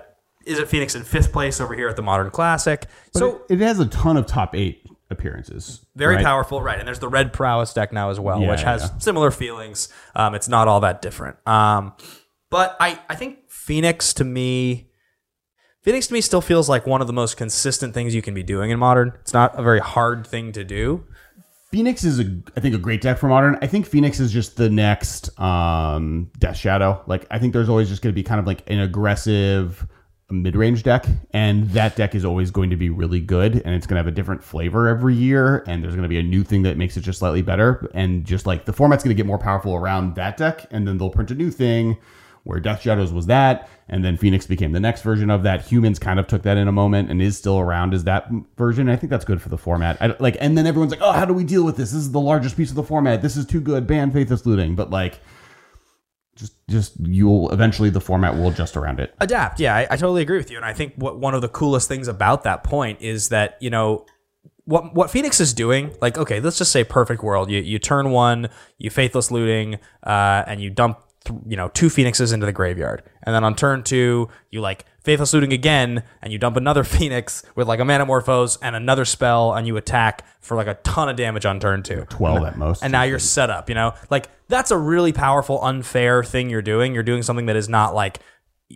Izzet Phoenix in fifth place over here at the Modern Classic. so it, it has a ton of top eight appearances very right? powerful, right? And there's the red prowess deck now as well, Yeah, which has yeah. similar feelings. Um, it's not all that different. Um, but I, I think Phoenix to me, Phoenix to me still feels like one of the most consistent things you can be doing in modern. It's not a very hard thing to do. Phoenix is a I think a great deck for modern. I think Phoenix is just the next um Death Shadow. Like I think there's always just going to be kind of like an aggressive mid-range deck and that deck is always going to be really good and it's going to have a different flavor every year and there's going to be a new thing that makes it just slightly better and just like the format's going to get more powerful around that deck and then they'll print a new thing where Death Shadows was that, and then Phoenix became the next version of that. Humans kind of took that in a moment and is still around as that version. I think that's good for the format. I, like, and then everyone's like, "Oh, how do we deal with this? This is the largest piece of the format. This is too good. Ban Faithless Looting." But like, just just you'll eventually the format will adjust around it. adapt. Yeah, I, I totally agree with you. And I think what one of the coolest things about that point is that you know what what Phoenix is doing. Like, okay, let's just say perfect world. You you turn one, you faithless looting, uh, and you dump th- you know two phoenixes into the graveyard, and then on turn two you like faithless looting again, and you dump another [laughs] phoenix with like a manamorphose and another spell, and you attack for like a ton of damage on turn two. Twelve at most. And now you're set up, you know? Like that's a really powerful, unfair thing you're doing. You're doing something that is not like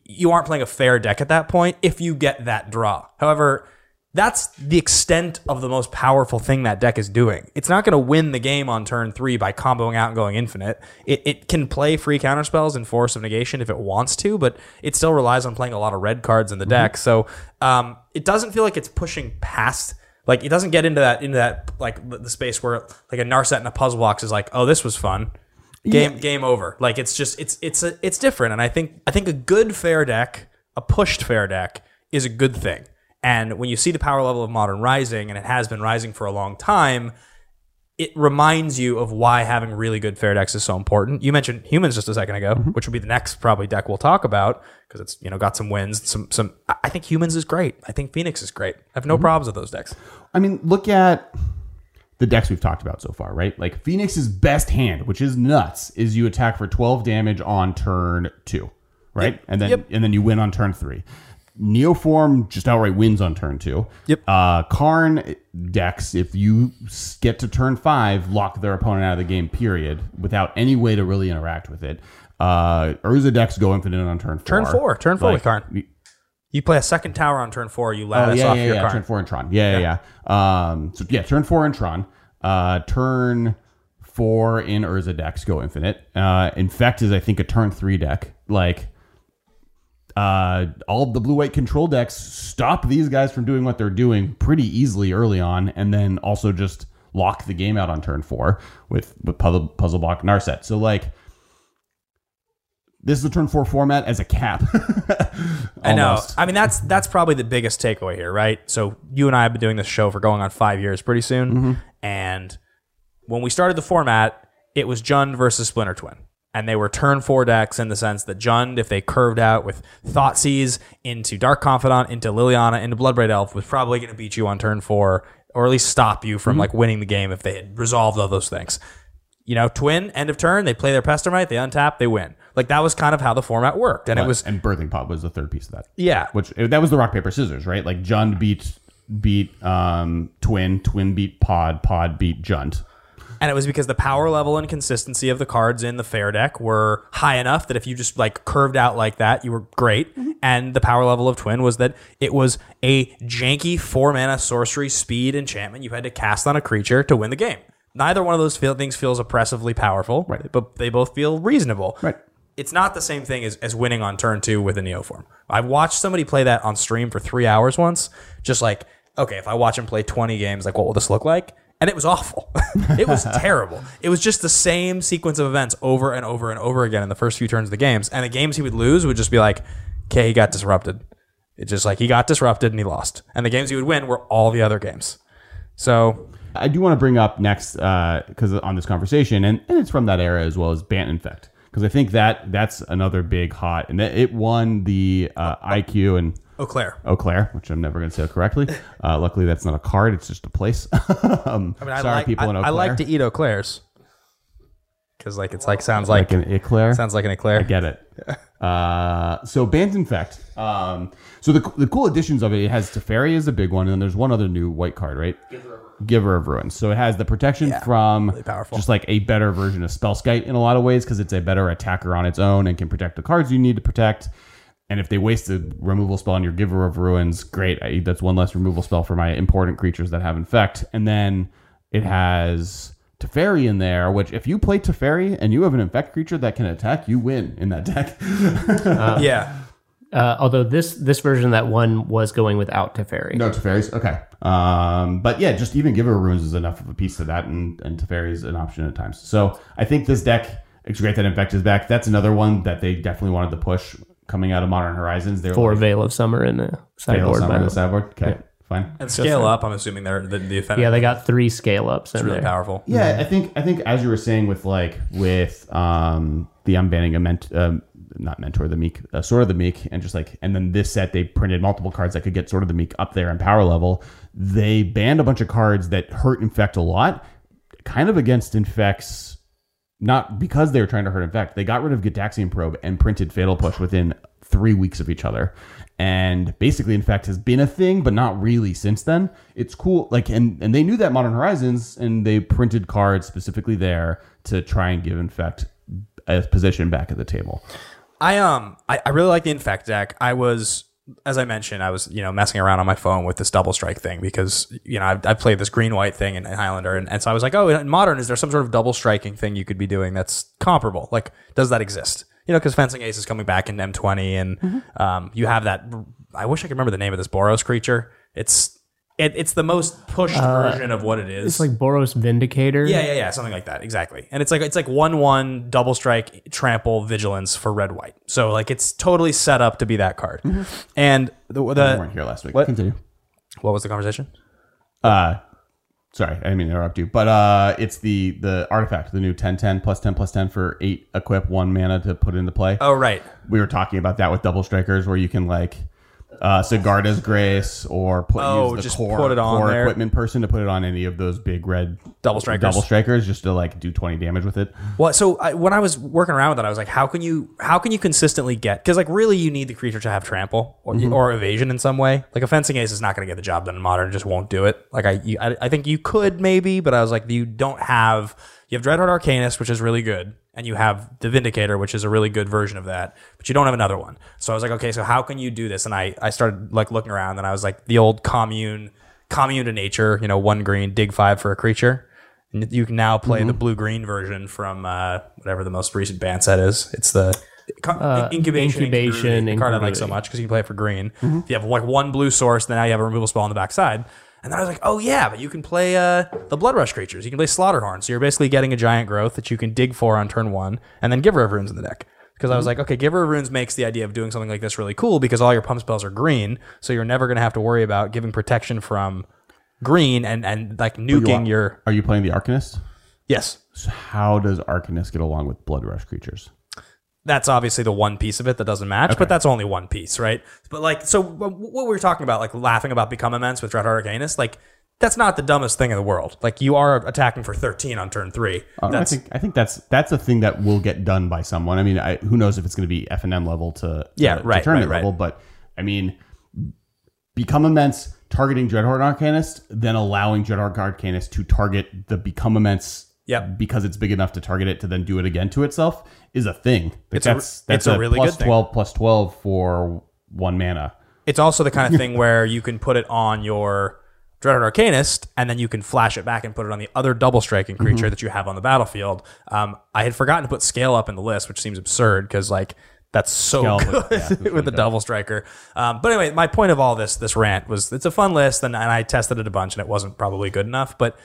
you aren't playing a fair deck at that point if you get that draw. However, that's the extent of the most powerful thing that deck is doing. It's not going to win the game on turn three by comboing out and going infinite. It, it can play free counterspells and force of negation if it wants to, but it still relies on playing a lot of red cards in the deck. So um, it doesn't feel like it's pushing past. Like it doesn't get into that into that like the space where like a Narset and a puzzle box is like, oh, this was fun. Game game over. Like it's just it's it's a, it's different. And I think I think a good fair deck, a pushed fair deck, is a good thing. And when you see the power level of Modern rising, and it has been rising for a long time, it reminds you of why having really good fair decks is so important. You mentioned humans just a second ago, mm-hmm. which will be the next probably deck we'll talk about because it's you know got some wins. Some some. I think humans is great. I think Phoenix is great. I have no mm-hmm. problems with those decks. I mean, look at the decks we've talked about so far, right? Like Phoenix's best hand, which is nuts, is you attack for 12 damage on turn two, right? And then Yep. and then you win on turn three. Neoform just outright wins on turn two. Yep. Uh, Karn decks, if you get to turn five, lock their opponent out of the game, period, without any way to really interact with it. Uh, Urza decks go infinite on turn four. Turn four. Turn four with Karn. You play a second tower on turn four. You Oh lattice yeah, off yeah, your yeah. Karn. Turn four and Tron. Yeah, yeah, yeah. Um, so yeah, turn four and Tron. Uh, turn four in Urza decks go infinite. Uh, Infect is I think a turn three deck. Like, uh, all the blue white control decks stop these guys from doing what they're doing pretty easily early on, and then also just lock the game out on turn four with with puzzle puzzle block Narset. So like. This is the turn four format as a cap. [laughs] I know. I mean, that's that's probably the biggest takeaway here, right? So you and I have been doing this show for going on five years, pretty soon, Mm-hmm. and when we started the format, it was Jund versus Splinter Twin. And they were turn four decks in the sense that Jund, if they curved out with Thoughtseize into Dark Confidant, into Liliana, into Bloodbraid Elf, was probably going to beat you on turn four, or at least stop you Mm-hmm. from like winning the game if they had resolved all those things. You know, Twin, end of turn, they play their Pestermite, they untap, they win. Like that was kind of how the format worked. And it was, and birthing pod was the third piece of that. yeah. which that was the rock paper scissors, right? Like Jund beat beat um, Twin, Twin beat Pod, Pod beat Jund. And it was because the power level and consistency of the cards in the fair deck were high enough that if you just like curved out like that, you were great. Mm-hmm. And the power level of Twin was that it was a janky four mana sorcery speed enchantment you had to cast on a creature to win the game. Neither one of those feel, things feels oppressively powerful, Right. but they both feel reasonable. Right. It's not the same thing as, as winning on turn two with a Neoform. I've watched somebody play that on stream for three hours once, just like, okay, if I watch him play 20 games, like, what will this look like? And it was awful. [laughs] it was [laughs] terrible. It was just the same sequence of events over and over and over again in the first few turns of the games. And the games he would lose would just be like, okay, he got disrupted. It's just like he got disrupted and he lost. And the games he would win were all the other games. So I do want to bring up next because on this conversation, and, and it's from that era as well as Bant Infect, because I think that that's another big hot, and it it won the uh, IQ and Eau Claire. Eau Claire, which I'm never going to say correctly. [laughs] Uh, luckily, that's not a card; it's just a place. [laughs] um, I mean, I sorry, like, people I, in Eau Claire. I like to eat Eau Claires. Because like it's like sounds like, like an eclair. sounds like an eclair. I get it. [laughs] Uh, so Bant Infect. Um, so the, the cool additions of it, it has Teferi is a big one, and then there's one other new white card, right? Giver of Runes. So it has the protection from powerful. just like a better version of Spellskite in a lot of ways because it's a better attacker on its own and can protect the cards you need to protect. And if they waste a removal spell on your Giver of Runes, great. I, that's one less removal spell for my important creatures that have Infect. And then it has Teferi in there, which if you play Teferi and you have an Infect creature that can attack, you win in that deck. [laughs] yeah. Uh, although this this version that one was going without Teferi. No Teferi's okay. Um, but yeah, just even Giver of Runes is enough of a piece to that, and and Teferi's an option at times. So I think this deck, it's great that Infect is back. That's another one that they definitely wanted to push coming out of Modern Horizons. They were For like, Veil of Summer in the Veil sideboard. Summer by in the the sideboard. Okay, fine. And scale up, I'm assuming they're the, the offender. Yeah, they got three scale ups in it's really there. powerful. Yeah, I think I think as you were saying with like with um the unbanning a ment, um, not mentor the meek, uh, sword of the meek, and just like, and then this set they printed multiple cards that could get sort of the meek up there in power level. They banned a bunch of cards that hurt infect a lot, kind of against infects. Not because they were trying to hurt infect. They got rid of Gitaxian probe and printed fatal push within three weeks of each other. And basically, infect has been a thing, but not really since then. It's cool, like, and and they knew that Modern Horizons, and they printed cards specifically there to try and give infect a position back at the table. I um I, I really like the infect deck. I was as I mentioned, I was you know messing around on my phone with this double strike thing because you know I've, I've played this green white thing in, in Highlander, and, and so I was like, oh, in modern, is there some sort of double striking thing you could be doing that's comparable? Like, does that exist? You know, because fencing ace is coming back in M20, and um, you have that. I wish I could remember the name of this Boros creature. It's it, it's the most pushed version of what it is. It's like Boros Vindicator. Yeah, yeah, yeah, something like that. Exactly. And it's like it's like one one double strike trample vigilance for red white. So like it's totally set up to be that card. And the, We weren't here last week. what? Continue. what was the conversation? Uh, sorry, I didn't mean to interrupt you, but uh, it's the the artifact, the new 10 10 plus 10 plus 10 for eight equip, one mana to put into play. Oh right. we were talking about that with double strikers where you can like uh Sigarda's Grace or put Oh, use the just core, put it on core there. equipment person to put it on any of those big red Double strikers. double strikers just to like do 20 damage with it. Well, so I, when I was working around with that, I was like, how can you how can you consistently get because like really you need the creature to have trample or, or evasion in some way. Like a fencing ace is not going to get the job done in modern; just won't do it. Like I, you, I I think you could maybe, but I was like, you don't have you have Dreadhorde Arcanist, which is really good, and you have the Vindicator, which is a really good version of that, but you don't have another one. So I was like, okay, so how can you do this? And I I started like looking around, and I was like, the old commune commune to nature, you know, one green, dig five for a creature. And you can now play the mm-hmm. blue green version from uh, whatever the most recent ban set is. It's the co- uh, incubation, Incubation, the card I like so much because you can play it for green. If you have like one blue source, then now you have a removal spell on the backside. And then I was like, oh yeah, but you can play uh, the Blood Rush creatures. You can play Slaughterhorn. So you're basically getting a giant growth that you can dig for on turn one, and then Giver of Runes in the deck. Because I was like, okay, Giver of Runes makes the idea of doing something like this really cool because all your pump spells are green, so you're never going to have to worry about giving protection from green and and like nuking your Are you playing the Arcanist? yes. So how does Arcanist get along with Blood Rush creatures? That's obviously the one piece of it that doesn't match, but that's only one piece, right? But like, so what we were talking about, like laughing about Become Immense with Dreadhorde Arcanist, like that's not the dumbest thing in the world. Like you are attacking for 13 on turn three. Uh, I That's think I think that's that's a thing that will get done by someone. I mean, I, who knows if it's going to be F and M level to, to Yeah, to right, tournament right, right. level, but I mean, become immense targeting Dreadhorde Arcanist, then allowing Dreadhorde Arcanist to target the become immense. Yep. because it's big enough to target it to then do it again to itself is a thing. Like, It's a- that's that's it's a really plus good thing. twelve plus twelve for one mana. it's also the kind of thing [laughs] where you can put it on your Dreadhorde Arcanist, and then you can flash it back and put it on the other double striking Mm-hmm. creature that you have on the battlefield. Um, I had forgotten to put scale up in the list, which seems absurd because like that's so Scale good yeah, [laughs] with really the double striker. Um, but anyway, my point of all this this rant was it's a fun list, and, and I tested it a bunch, and it wasn't probably good enough. But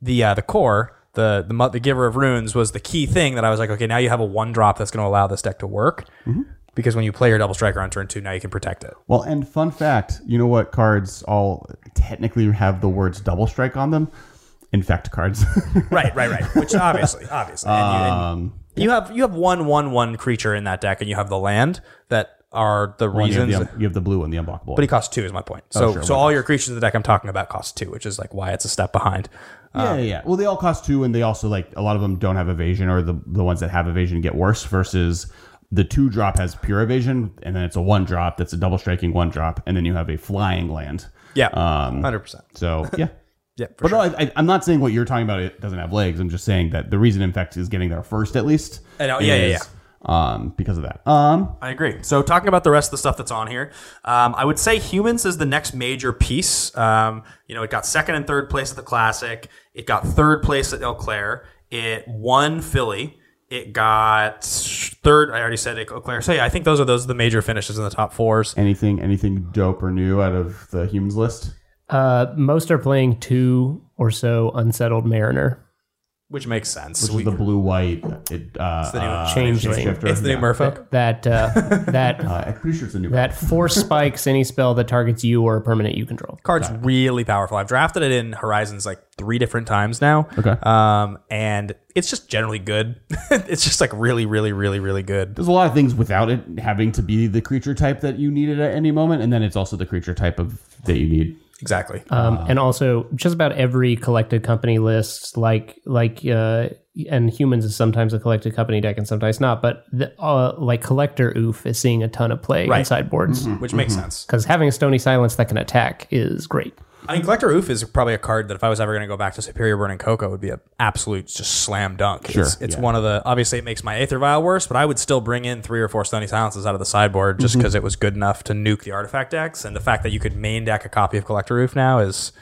the uh, the core, the the the giver of runes was the key thing that I was like, okay, now you have a one drop that's going to allow this deck to work. Mm-hmm. Because when you play your double striker on turn two, now you can protect it. Well, and fun fact, you know what cards all technically have the words double strike on them? Infect cards. [laughs] Right, right, right. Which [laughs] obviously, obviously, and you, and um, you have you have one one one creature in that deck, and you have the land that are the well, you, have reasons. the, you have the blue one, the unblockable. but he costs two, is my point. So, sure, so all your creatures in the deck I'm talking about cost two, which is like why it's a step behind. Yeah, yeah, yeah. Well, they all cost two, and they also like a lot of them don't have evasion, or the the ones that have evasion get worse. Versus the two drop has pure evasion, and then it's a one drop that's a double striking one drop, and then you have a flying land. Yeah, Um, hundred percent. So yeah, [laughs] Yeah, for but sure. no, I, I'm not saying what you're talking about. It doesn't have legs. I'm just saying that the reason Infect is getting there first, at least. I know, yeah, yeah, is, Um, because of that. Um, I agree. So talking about the rest of the stuff that's on here, um, I would say humans is the next major piece. Um, you know, it got second and third place at the Classic. It got third place at Eau Claire. It won Philly. It got third. I already said it, Eau Claire. So yeah, I think those are those are the major finishes in the top fours. anything, anything dope or new out of the humans list? Uh, most are playing two or so unsettled mariner. Which makes sense. which We- is the blue white. It, uh, the new uh, Changeling. shifter. it's the new Yeah. Merfolk. That uh, [laughs] that Uh, I'm pretty sure it's a new. that force spikes any spell that targets you or a permanent you control. Card's really powerful. I've drafted it in Horizons like three different times now. Okay. Um, and it's just generally good. [laughs] it's just like really, really, really, really good. There's a lot of things without it having to be the creature type that you needed at any moment, and then it's also the creature type of that you need. Exactly. Um, and also, just about every collected company list, like like uh, and humans is sometimes a collected company deck and sometimes not. But the, uh, like collector oof is seeing a ton of play Right. inside boards which makes sense. because having a stony silence that can attack is great. I mean, Collector Oof is probably a card that if I was ever going to go back to Superior Burning Cocoa would be an absolute just slam dunk. Sure, It's, it's yeah. one of the, obviously it makes my Aether Vial worse, but I would still bring in three or four Stony Silences out of the sideboard just mm-hmm. because it was good enough to nuke the artifact decks. And the fact that you could main deck a copy of Collector Oof now is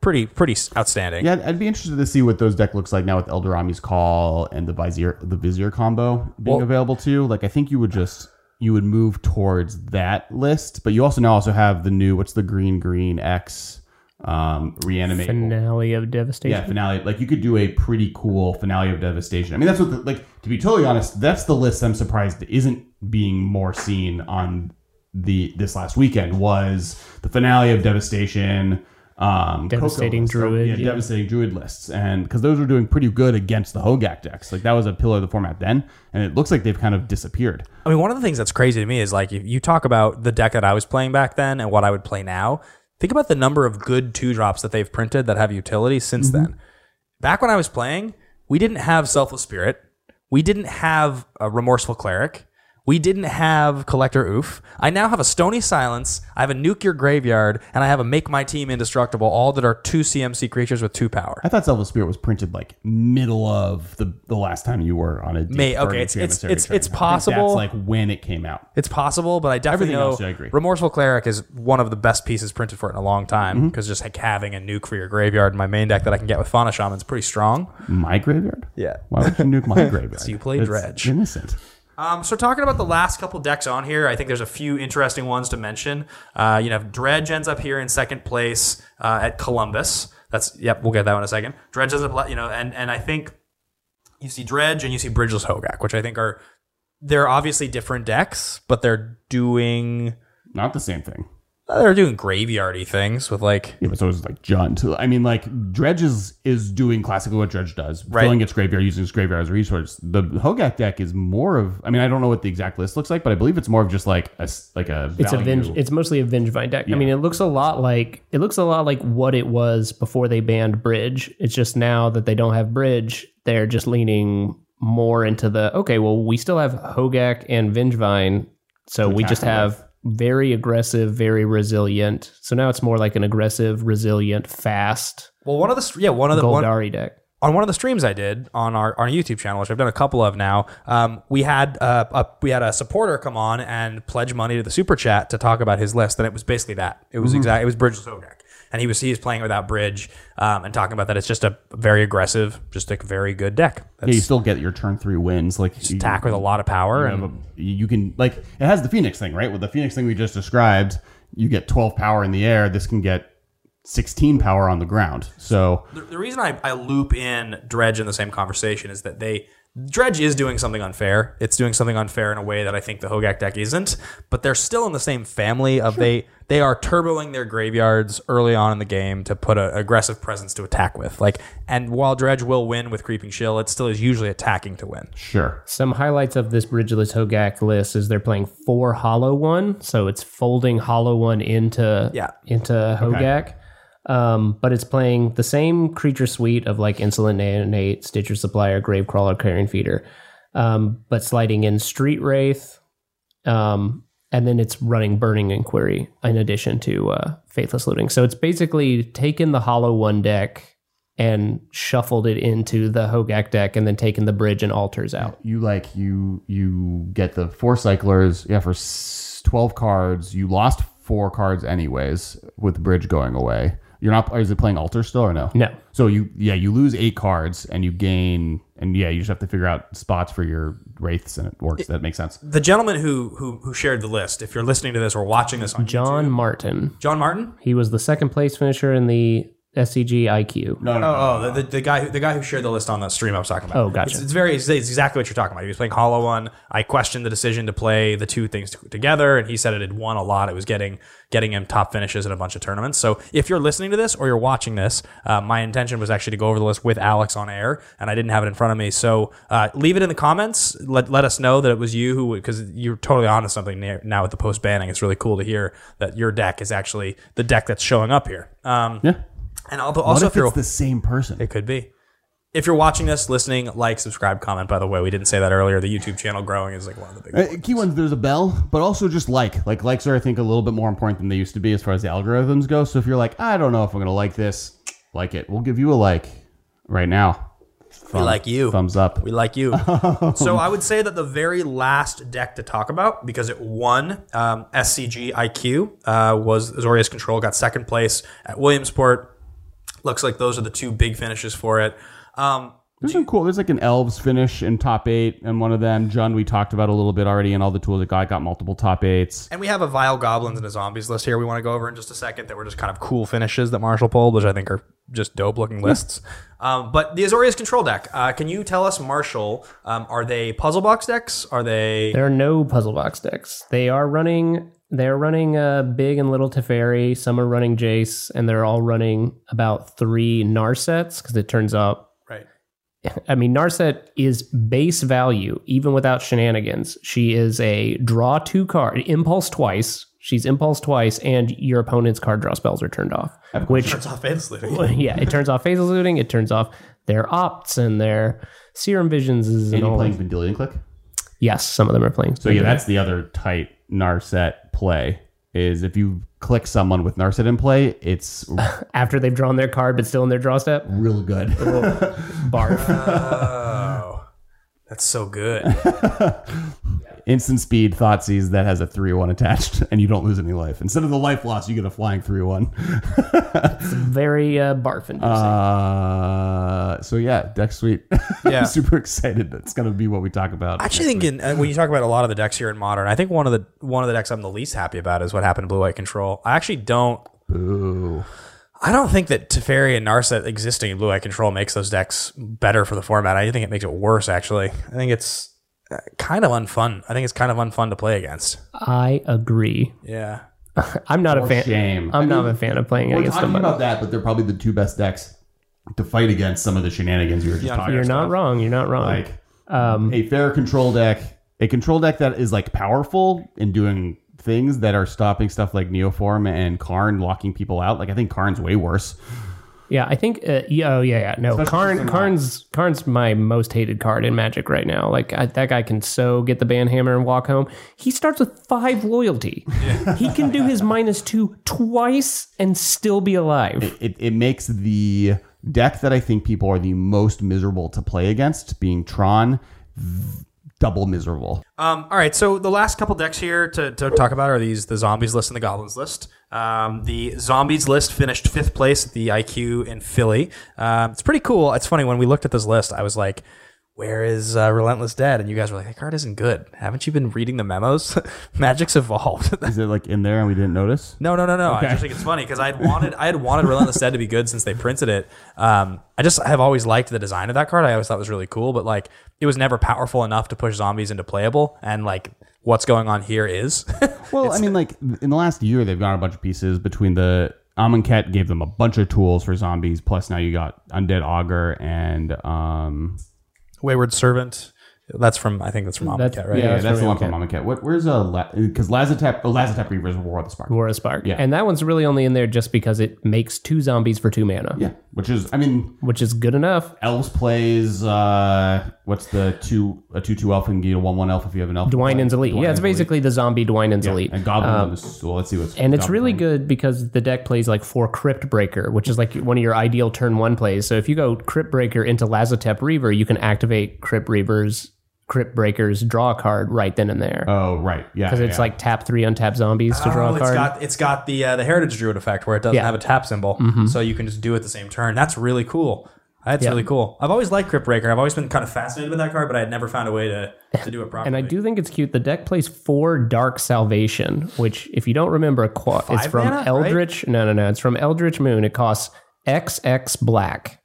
pretty, pretty outstanding. Yeah, I'd be interested to see what those deck looks like now with Eladamri's Call and the Vizier, the Vizier combo being Well- available too. Like, I think you would just you would move towards that list, but you also now also have the new what's the green green X um, reanimate. Finale of devastation. Yeah, finale. Like you could do a pretty cool finale of devastation. I mean, that's what the, like to be totally honest, that's the list I'm surprised isn't being more seen on the this last weekend was the finale of devastation. Um, Coco Devastating. So, Druid, yeah, yeah. devastating druid lists, and because those were doing pretty good against the Hogak decks, like that was a pillar of the format then, and it looks like they've kind of disappeared. I mean, one of the things that's crazy to me is like if you talk about the deck that I was playing back then and what I would play now. Think about the number of good two drops that they've printed that have utility since mm-hmm. then. Back when I was playing, we didn't have Selfless Spirit. We didn't have a Remorseful Cleric. We didn't have Collector Oof. I now have a Stony Silence. I have a Nuke Your Graveyard, and I have a Make My Team Indestructible. All that are two CMC creatures with two power. I thought Selfless Spirit was printed like middle of the the last time you were on a deep May- okay, it's- it's- it's- it's possible. That's like when it came out. It's possible, but I definitely Everything know else, I agree. Remorseful Cleric is one of the best pieces printed for it in a long time Mm-hmm. because just like having a nuke for your graveyard in my main deck that I can get with Fauna Shaman is pretty strong. My graveyard? Yeah. Why would you nuke my [laughs] graveyard? So you play It's Dredge. Innocent. Um, so talking about the last couple decks on here, I think there's a few interesting ones to mention. Uh, you know, Dredge ends up here in second place uh, at Columbus. That's yep, we'll get that one in a second. Dredge ends up, you know, and and I think you see Dredge and you see Bridgeless Hogak, which I think are they're obviously different decks, but they're doing Not the same thing. They're doing graveyardy things with like Yeah, but so is like Jund. too. I mean, like Dredge is, is doing classically what Dredge does, Right. filling its graveyard using its graveyard as a resource. The Hogak deck is more of. I mean, I don't know what the exact list looks like, but I believe it's more of just like a s- like a. It's a value. venge, It's mostly a Vengevine deck. I mean, it looks a lot like it looks a lot like what it was before they banned Bridge. It's just now that they don't have Bridge, they're just leaning more into the okay. Well, we still have Hogak and Vengevine, so we just tackle have very aggressive, very resilient. So now it's more like an aggressive, resilient, fast well one of the yeah one of the one, Golgari deck. on one of the streams I did on our, our YouTube channel, which I've done a couple of now, um, we had uh, a we had a supporter come on and pledge money to the super chat to talk about his list, and it was basically that. It was exact. It was Bridgeless Hogak, and he was he was playing without bridge um, and talking about that. It's just a very aggressive, just a very good deck. That's Yeah, you still get your turn three wins. Like you, attack with a lot of power, you and a- you can like it has the Phoenix thing, right? With the Phoenix thing we just described, you get twelve power in the air. This can get sixteen power on the ground. So the, the reason I, I loop in Dredge in the same conversation is that they Dredge is doing something unfair. It's doing something unfair in a way that I think the Hogak deck isn't, but they're still in the same family of they they are turboing their graveyards early on in the game to put an aggressive presence to attack with. Like and while Dredge will win with Creeping Chill, it still is usually attacking to win. sure, Some highlights of this Bridgeless Hogak list is they're playing four Hollow One, so it's folding Hollow One into Yeah. into Hogak. Um, but it's playing the same creature suite of like Insolent Neonate, Stitcher Supplier, Gravecrawler, Carrion Feeder, um, but sliding in Street Wraith, um, and then it's running Burning Inquiry in addition to uh, Faithless Looting. So it's basically taken the Hollow One deck and shuffled it into the Hogak deck, and then taken the bridge and altars out. you like you you get the four cyclers. Yeah, for twelve cards, you lost four cards anyways with bridge going away. You're not. Is it playing altar still or no? No. So you yeah you lose eight cards and you gain and yeah you just have to figure out spots for your wraiths and it works. that makes sense. The gentleman who who who shared the list, if you're listening to this or watching this on John YouTube, Martin. John Martin, He was the second place finisher in the SCG IQ. No, no, Oh, oh the, the, the guy who, the guy who shared the list on the stream I was talking about. Oh, gotcha. It's, it's very it's, it's exactly what you're talking about. He was playing Hollow One. I questioned the decision to play the two things t- together, and he said it had won a lot. It was getting getting him top finishes in a bunch of tournaments. So if you're listening to this or you're watching this, uh, my intention was actually to go over the list with Alex on air, and I didn't have it in front of me. So uh, leave it in the comments. Let let us know that it was you who because you're totally onto something now- now with the post banning. It's really cool to hear that your deck is actually the deck that's showing up here. Um, Yeah. And also, What if if you're it's the same person? it could be. If you're watching this, listening, like, subscribe, comment. By the way, we didn't say that earlier. The YouTube channel growing is like one of the big. Uh, key ones, there's a bell, but also just like. Like likes are, I think, a little bit more important than they used to be as far as the algorithms go. So if you're like, I don't know if I'm gonna like this, like it, we'll give you a like right now. we like you. Thumbs up. We like you. [laughs] so I would say that the very last deck to talk about, because it won um, SCG IQ, uh, was Azorius Control, got second place at Williamsport. Looks like those are the two big finishes for it. Um, There's some cool. There's like an elves finish in top eight, and one of them, Jun, we talked about a little bit already, and all the tools it got got multiple top eights. and we have a Vial Goblins and a Zombies list here we want to go over in just a second that were just kind of cool finishes that Marshall pulled, which I think are just dope looking lists. Um, but the Azorius Control deck, uh, can you tell us, Marshall, um, are they puzzle box decks? Are they. There are no puzzle box decks. They are running. They're running uh, big and little Teferi. Some are running Jace, and they're all running about three Narsets because it turns out Right. [laughs] I mean, Narset is base value, even without shenanigans. She is a draw two card, impulse twice. She's impulse twice, and your opponent's card draw spells are turned off. Which, Turns off Faithless Looting. [laughs] yeah, it turns off faithless looting. It turns off their opts and their serum visions and And you all. playing Vendilion Clique? Yes, some of them are playing. So yeah, that's the other tight Narset play. Is if you click someone with Narset in play, it's [laughs] after they've drawn their card, but still in their draw step. real good. [laughs] Barf. Oh. That's so good. [laughs] Instant speed Thoughtseize that has a 3 1 attached, and you don't lose any life. Instead of the life loss, you get a flying 3 1. It's very uh, barf inducing. Uh, so yeah, deck suite. [laughs] Yeah. I'm super excited. That's going to be what we talk about. I actually think in, uh, when you talk about a lot of the decks here in Modern, I think one of the one of the decks I'm the least happy about is what happened to Blue White Control. I actually don't. Ooh. I don't think that Teferi and Narset existing in Blue Eye Control makes those decks better for the format. I think it makes it worse, actually. I think it's kind of unfun. I think it's kind of unfun to play against. I agree. Yeah. [laughs] I'm not a fan. shame. I'm I not mean, a fan of playing We're against talking them. about that, but they're probably the two best decks to fight against some of the shenanigans you were just Yeah, talking You're about. not wrong. You're not wrong. Like um, a fair control deck, a control deck that is like powerful in doing things that are stopping stuff like Neoform and Karn locking people out. Like I think Karn's way worse. Yeah, I think. Uh, yeah, oh yeah, yeah. No, Especially Karn, from Karn's Karn's my most hated card in Magic right now. Like I, that guy can so get the banhammer and walk home. He starts with five loyalty. he can do his [laughs] minus two twice and still be alive. It, it makes the deck that I think people are the most miserable to play against, being Tron, v- double miserable. Um, all right, so the last couple decks here to, to talk about are these the zombies list and the goblins list. Um, the zombies list finished fifth place at the IQ in Philly. Um, it's pretty cool. It's funny when we looked at this list, I was like, "Where is uh, Relentless Dead?" And you guys were like, "That card isn't good. Haven't you been reading the memos? [laughs] Magic's evolved." [laughs] Is it like in there and we didn't notice? No, no, no, no. I just think it's funny because I had wanted I had wanted Relentless Dead to be good since they printed it. Um, I just have always liked the design of that card. I always thought it was really cool, but like it was never powerful enough to push zombies into playable. And like what's going on here is [laughs] Well, I mean, like in the last year, they've gone a bunch of pieces between the Amonkhet gave them a bunch of tools for zombies. Plus, now you got Undead Augur and um, Wayward Servant. That's from I think that's from That's- Amonkhet, right? yeah. yeah, that's that's the one from Amonkhet. What? Where's a because Lazotep? Oh, Lazotep Reaver is War of the Spark. War of Spark. Yeah. And that one's really only in there just because it makes two zombies for two mana, Yeah, which is I mean, which is good enough. Elves plays uh, what's the two a two two elf and get a one one elf if you have an elf. Dwynen's Elite. yeah, it's Dwynen's basically the zombie Dwynen's Elite. and Goblins. well, let's see what's And it's really playing. good because the deck plays like four Crypt Breaker, which is like one of your ideal turn one plays. So if you go Crypt Breaker into Lazotep Reaver, you can activate Crypt Reaver's Crypt Breaker's draw a card right then and there. Oh right, yeah, Because it's yeah. like tap three untap zombies to draw Oh, a it's card. got it's got the uh, the heritage druid effect where it doesn't Yeah. have a tap symbol, so you can just do it the same turn. That's really cool. That's Yeah. really cool. I've always liked Crypt Breaker. I've always been kind of fascinated with that card, but I had never found a way to, to do it properly. and I do think it's cute. The deck plays four Dark Salvation, which, if you don't remember, it's Five from mana, right? Eldritch. No, no, no. It's from Eldritch Moon. It costs XX black,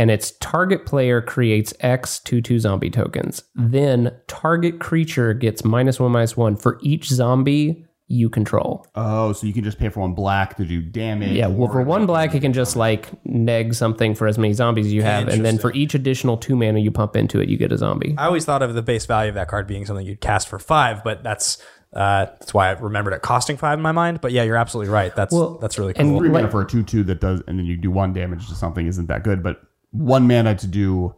and its target player creates X 2 2 zombie tokens. Then target creature gets minus one minus one for each zombie you control. Oh, so you can just pay for one black to do damage. Yeah, well, for one black, it can just like neg something for as many zombies as you have, and then for each additional two mana you pump into it, you get a zombie. I always thought of the base value of that card being something you'd cast for five, but that's uh, that's why I remembered it costing five in my mind. But yeah, you're absolutely right. That's Well, that's really and cool. three mana for a two two that does, and then you do one damage to something isn't that good. But one mana to do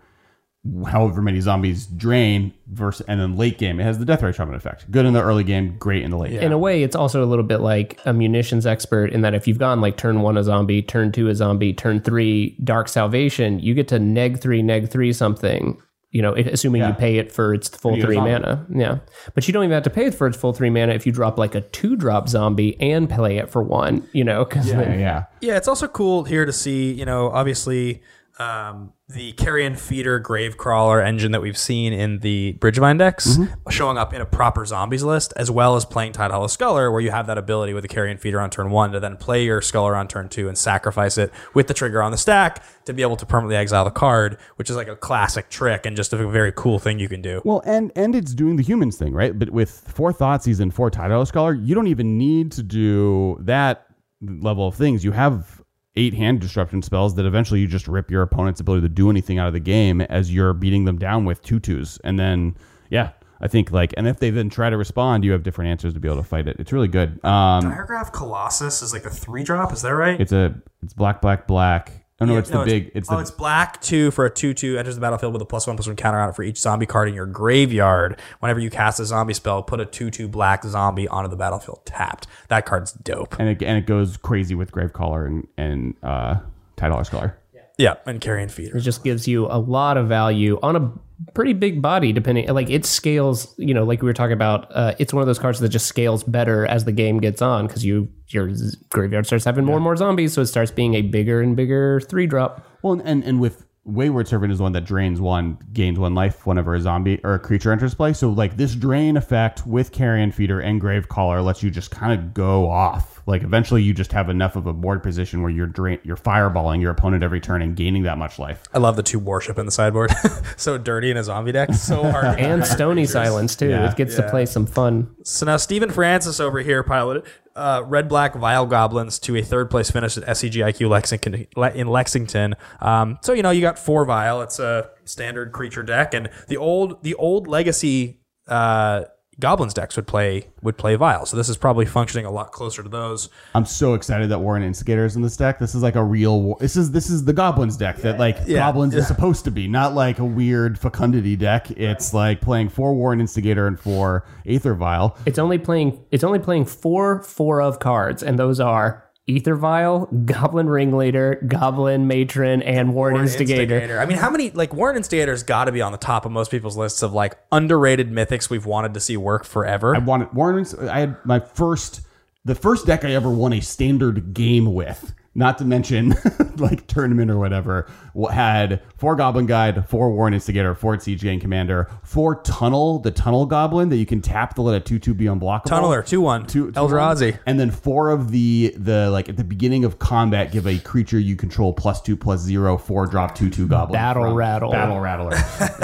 however many zombies drain versus, and then late game it has the death ray shaman effect. Good in the early game, great in the late. game. In a way, it's also a little bit like a munitions expert in that if you've gone like turn one a zombie, turn two a zombie, turn three dark salvation, you get to neg three, neg three something. You know, it, assuming you pay it for its full you get a three mana. Yeah, but you don't even have to pay it for its full three mana if you drop like a two drop zombie and play it for one. You know, because Yeah, yeah. Yeah, it's also cool here to see, you know, obviously um, the carrion feeder grave crawler engine that we've seen in the Bridgevine decks showing up in a proper zombies list, as well as playing Tide Hollow Sculler, where you have that ability with the carrion feeder on turn one to then play your Sculler on turn two and sacrifice it with the trigger on the stack to be able to permanently exile the card, which is like a classic trick and just a very cool thing you can do. Well, and and it's doing the humans thing, right? But with four Thoughtseize and four Tidehollow Sculler, you don't even need to do that level of things. You have eight hand disruption spells that eventually you just rip your opponent's ability to do anything out of the game as you're beating them down with tutus. And then, yeah, I think like, and if they then try to respond, you have different answers to be able to fight it. It's really good. Um, Diregraf Colossus is like a three drop, is that right? it's a it's black, black, black. Oh no, it's the No, big. It's oh, the it's black two for a two two enters the battlefield with a plus one plus one counter on it for each zombie card in your graveyard. Whenever you cast a zombie spell, put a two two black zombie onto the battlefield tapped. That card's dope. and it and it goes crazy with Gravecrawler and and uh, Tidehollow Sculler. Yeah, and carrion feeder. It just gives you a lot of value on a pretty big body, depending. Like it scales, you know, like we were talking about. Uh, it's one of those cards that just scales better as the game gets on because you your graveyard starts having more and more zombies, so it starts being a bigger and bigger three drop. Well, and and with Wayward Servant is one that drains one, gains one life whenever a zombie or a creature enters play. So like this drain effect with Carrion Feeder and Grave Crawler lets you just kind of go off. Like eventually you just have enough of a board position where you're drain you're fireballing your opponent every turn and gaining that much life. I love the two worship in the sideboard. [laughs] so dirty in a zombie deck. So [laughs] hard. And Stony Silence too. Yeah. it gets to play some fun. So now Stephen Francis over here piloted uh, red black Vial Goblins to a third place finish at SCG IQ Lexington in Lexington. Um, so you know you got four Vial. It's a standard creature deck, and the old the old legacy uh, Goblins decks would play would play Vial. So this is probably functioning a lot closer to those. I'm so excited that Warren Instigator is in this deck. This is like a real war. This is this is the Goblins deck that like Yeah. Goblins is supposed to be, not like a weird fecundity deck. It's like playing four Warren Instigator and four Aether Vial. It's only playing. It's only playing four four of cards, and those are Aether Vial, Goblin Ringleader, Goblin Matron, and Warren, Instigator. I mean, how many like Warren Instigator's got to be on the top of most people's lists of like underrated mythics we've wanted to see work forever. I wanted Warren. I had my first, the first deck I ever won a standard game with. Not to mention, [laughs] like tournament or whatever, had four Goblin Guide, four Warren Instigator, four Siege Gang Commander, four Tunnel, the Tunnel Goblin that you can tap to let a two-two be unblockable. Tunneler two one Two, two Eldrazi. and then four of the the like at the beginning of combat give a creature you control plus two plus zero four drop two two goblin Battle Rattle. battle rattler [laughs]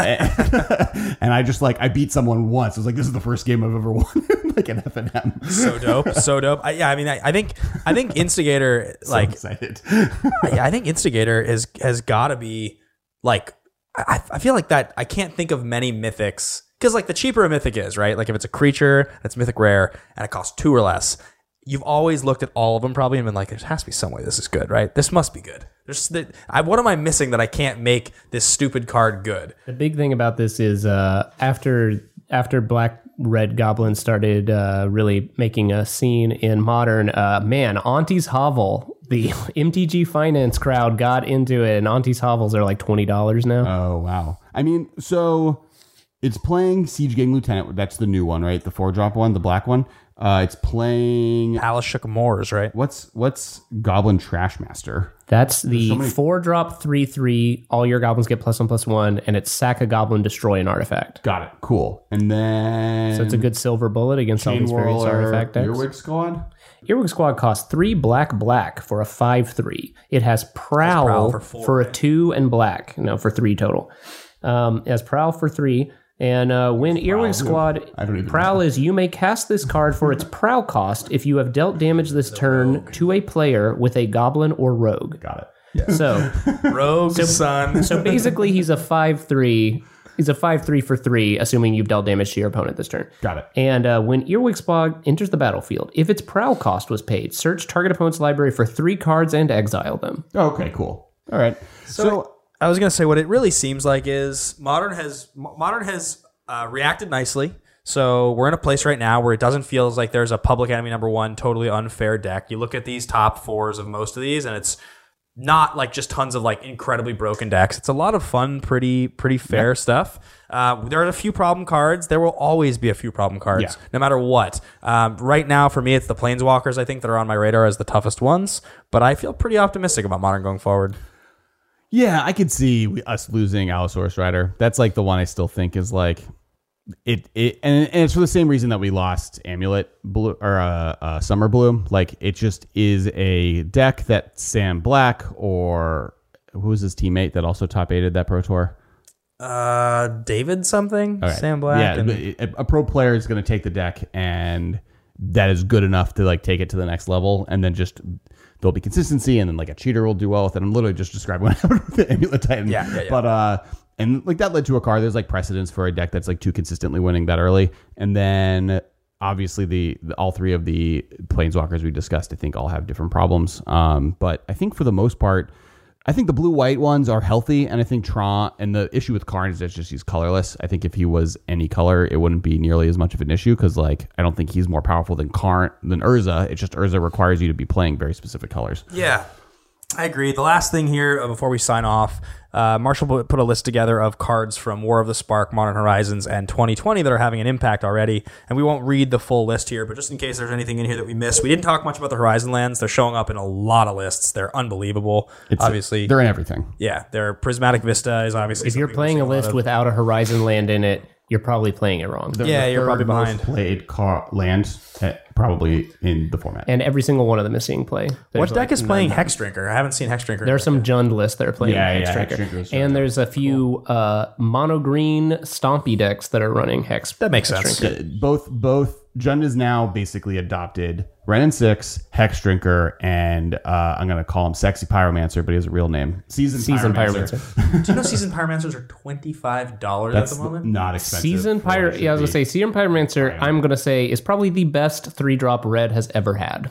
and I just like I beat someone once I was like this is the first game I've ever [laughs] won like an F and M so dope, so dope. I, yeah, I mean, I, I think I think Instigator like excited yeah, I think Instigator is has got to be like I, I feel like that I can't think of many mythics because like the cheaper a mythic is, right? Like if it's a creature that's mythic rare and it costs two or less, you've always looked at all of them probably and been like, there has to be some way this is good, right? This must be good. There's the, I, what am I missing that I can't make this stupid card good? The big thing about this is uh, after after Black Red Goblin started uh, really making a scene in modern, uh, man, Auntie's Hovel, the [laughs] MTG Finance crowd got into it, and Auntie's Hovels are like twenty dollars now. oh wow. I mean so it's playing Siege Gang Lieutenant. That's the new one right? The four drop one the black one uh it's playing Palace Shook Moors, right? what's what's Goblin Trash Master That's the many- four drop three three. All your goblins get plus one plus one, and it's sack a goblin, destroy an artifact. got it cool and then So it's a good silver bullet against all Chain these various Whirler, artifact decks. Earwig Squad Earwig Squad costs three black black for a five three. It has Prowl, Prowl for, for four, a two and black, no, for three total. Um, it has Prowl for three. And uh, when Earwig Squad I don't even Prowl is you may cast this card for its Prowl cost if you have dealt damage this turn to a player with a Goblin or Rogue. Got it. So [laughs] Rogue son. so basically, he's a five three. He's a five three for three, assuming you've dealt damage to your opponent this turn. Got it. And uh, when Earwig Squad enters the battlefield, if its prowl cost was paid, search target opponent's library for three cards and exile them. Okay, cool. All right. So, I was gonna say what it really seems like is modern has modern has uh, reacted nicely. So we're in a place right now where it doesn't feel like there's a public enemy number one totally unfair deck. You look at these top fours of most of these, and it's not like just tons of like incredibly broken decks. It's a lot of fun, pretty pretty fair stuff. Uh, there are a few problem cards. There will always be a few problem cards, Yeah. no matter what. Um, right now, for me, it's the Planeswalkers. I think that are on my radar as the toughest ones. But I feel pretty optimistic about modern going forward. Yeah, I could see us losing Allosaurus Rider. That's like the one I still think is like it. It and, and it's for the same reason that we lost Amulet Bloom or uh, uh, Summer Bloom. Like it just is a deck that Sam Black or who was his teammate that also top aided that Pro Tour. Uh, David something, right. Sam Black. Yeah, and- a, a pro player is going to take the deck, and that is good enough to like take it to the next level, and then just there'll be consistency, and then like a cheater will do well with it. I'm literally just describing [laughs] what happened with the Amulet Titan. Yeah, yeah, yeah. But uh, and like that led to a card. There's like precedence for a deck that's like too consistently winning that early, and then obviously the, the all three of the planeswalkers we discussed, I think all have different problems. Um, but I think for the most part. I think the blue white ones are healthy, and I think Tron and the issue with Karn is just he's colorless. I think if he was any color, it wouldn't be nearly as much of an issue because like I don't think he's more powerful than Karn than Urza. It's just Urza requires you to be playing very specific colors. Yeah, I agree. The last thing here uh, before we sign off, uh, Marshall put put a list together of cards from War of the Spark, Modern Horizons, and 2020 that are having an impact already. And we won't read the full list here, but just in case there's anything in here that we missed, we didn't talk much about the Horizon lands. They're showing up in a lot of lists. They're unbelievable. obviously, They're in everything. yeah, their Prismatic Vista is obviously. If you're playing a list of. without a Horizon land in it, you're probably playing it wrong. Yeah, The you're probably third most behind. Played car land eh, probably in the format. And every single one of them is seeing play. what deck like is playing Hex Drinker? I haven't seen Hex Drinker. There are some Jund lists that are playing Yeah, Hex yeah, Drinker. Hex Drinker's and there's a few uh, mono green stompy decks that are running Hex. That makes Hex sense. Drinker. Uh, both both Jund is now basically adopted Wrenn and Six, Hex Drinker, and uh, I'm gonna call him Sexy Pyromancer, but he has a real name. Season, Season Pyromancer. Pyromancer. [laughs] Do you know Season Pyromancers are twenty five dollars at That's the moment? not expensive. Season for what it Pyro. should Yeah, I was gonna be. say Season Pyromancer. I'm gonna say is probably the best three drop red has ever had.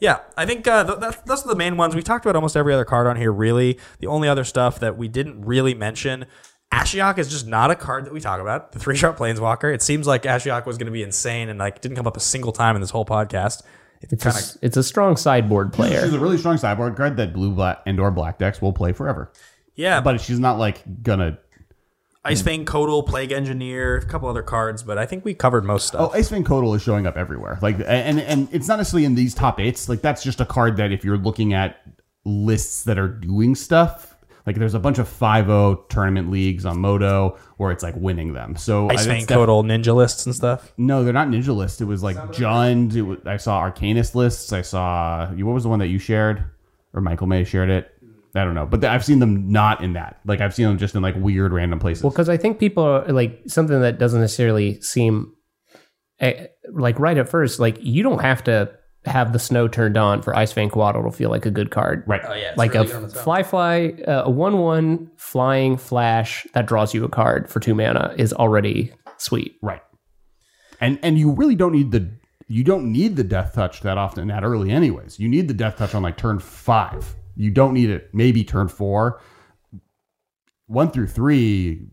Yeah, I think uh, th- that, those are the main ones. We talked about almost every other card on here, really. The only other stuff that we didn't really mention, Ashiok is just not a card that we talk about. The three sharp planeswalker. It seems like Ashiok was going to be insane and like didn't come up a single time in this whole podcast. It's It's kind a, of it's a strong sideboard player. She's a really strong sideboard card that blue black and or black decks will play forever. yeah, but But she's not like gonna. Ice Fang, Coatl, Plague Engineer, a couple other cards, but I think we covered most stuff. Oh, Ice Fang Coatl is showing up everywhere. Like, and and it's not necessarily in these top eights. Like, that's just a card that if you're looking at lists that are doing stuff, like there's a bunch of 5-0 tournament leagues on Moto where it's like winning them. So Ice I- Fang, that's def- Coatl, Ninja lists and stuff. No, they're not ninja lists. It was like Jund. It was, I saw Arcanist lists. I saw you. What was the one that you shared, or Michael May shared it? I don't know, but I've seen them not in that. Like I've seen them just in like weird random places. Well, because I think people are like something that doesn't necessarily seem eh, like right at first. Like you don't have to have the snow turned on for Ice Fang Coatl to feel like a good card. right. Oh, yeah, Like a fly fly, uh, a one one flying flash that draws you a card for two mana is already sweet. Right. And and you really don't need the you don't need the death touch that often that early anyways. You need the death touch on like turn 5. You don't need it maybe turn 4. 1 through 3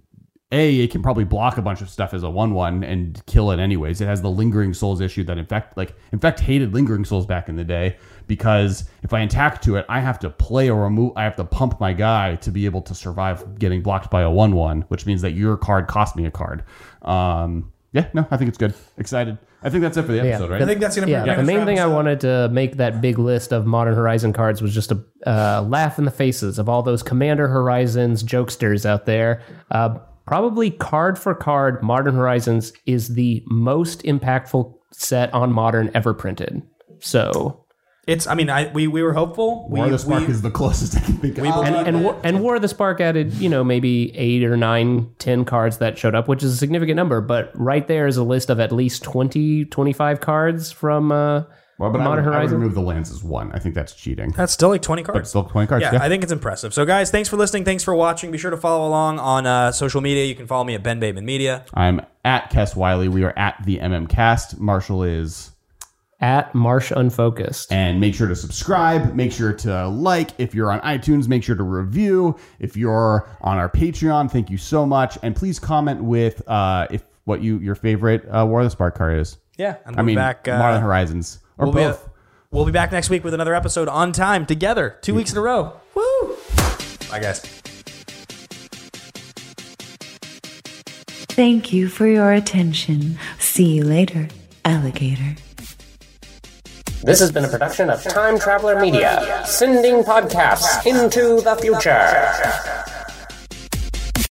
A it can probably block a bunch of stuff as a 1/1 and kill it anyways. It has the lingering souls issue that in fact like in fact hated lingering souls back in the day because if I attack to it, I have to play or remove I have to pump my guy to be able to survive getting blocked by a 1/1, which means that your card cost me a card. Um yeah, no, I think it's good. Excited. I think that's it for the episode, right? I think that's going to Yeah, the main thing I wanted to make that big list of Modern Horizon cards was just to uh, laugh in the faces of all those Commander Horizons jokesters out there. Uh, probably card for card, Modern Horizons is the most impactful set on Modern ever printed. So It's. I mean, I we, we were hopeful. We, War of the Spark we- is the closest I can think of. and and War, and War of the Spark added, you know, maybe eight or nine, ten cards that showed up, which is a significant number. But right there is a list of at least 20, 25 cards from uh, well, but I Modern would, I would remove the lands as one. I think that's cheating. That's still like twenty cards. But Still 20 cards. yeah, Yeah. I think it's impressive. So, guys, thanks for listening. Thanks for watching. Be sure to follow along on uh, social media. You can follow me at Ben Bateman Media. I'm at Kess Wylie. We are at the MM Cast. Marshall is. at Marsh Unfocused. And make sure to subscribe. Make sure to like. If you're on iTunes, make sure to review. If you're on our Patreon, thank you so much. And please comment with uh, if what you your favorite uh, War of the Spark card is. Yeah, and I we're mean, back. Uh, Modern Horizons or we'll be- both. we'll be back next week with another episode on time together, two weeks in a row. Woo! Bye, guys. Thank you for your attention. See you later, alligator. This has been a production of Time Traveler Media, sending podcasts into the future.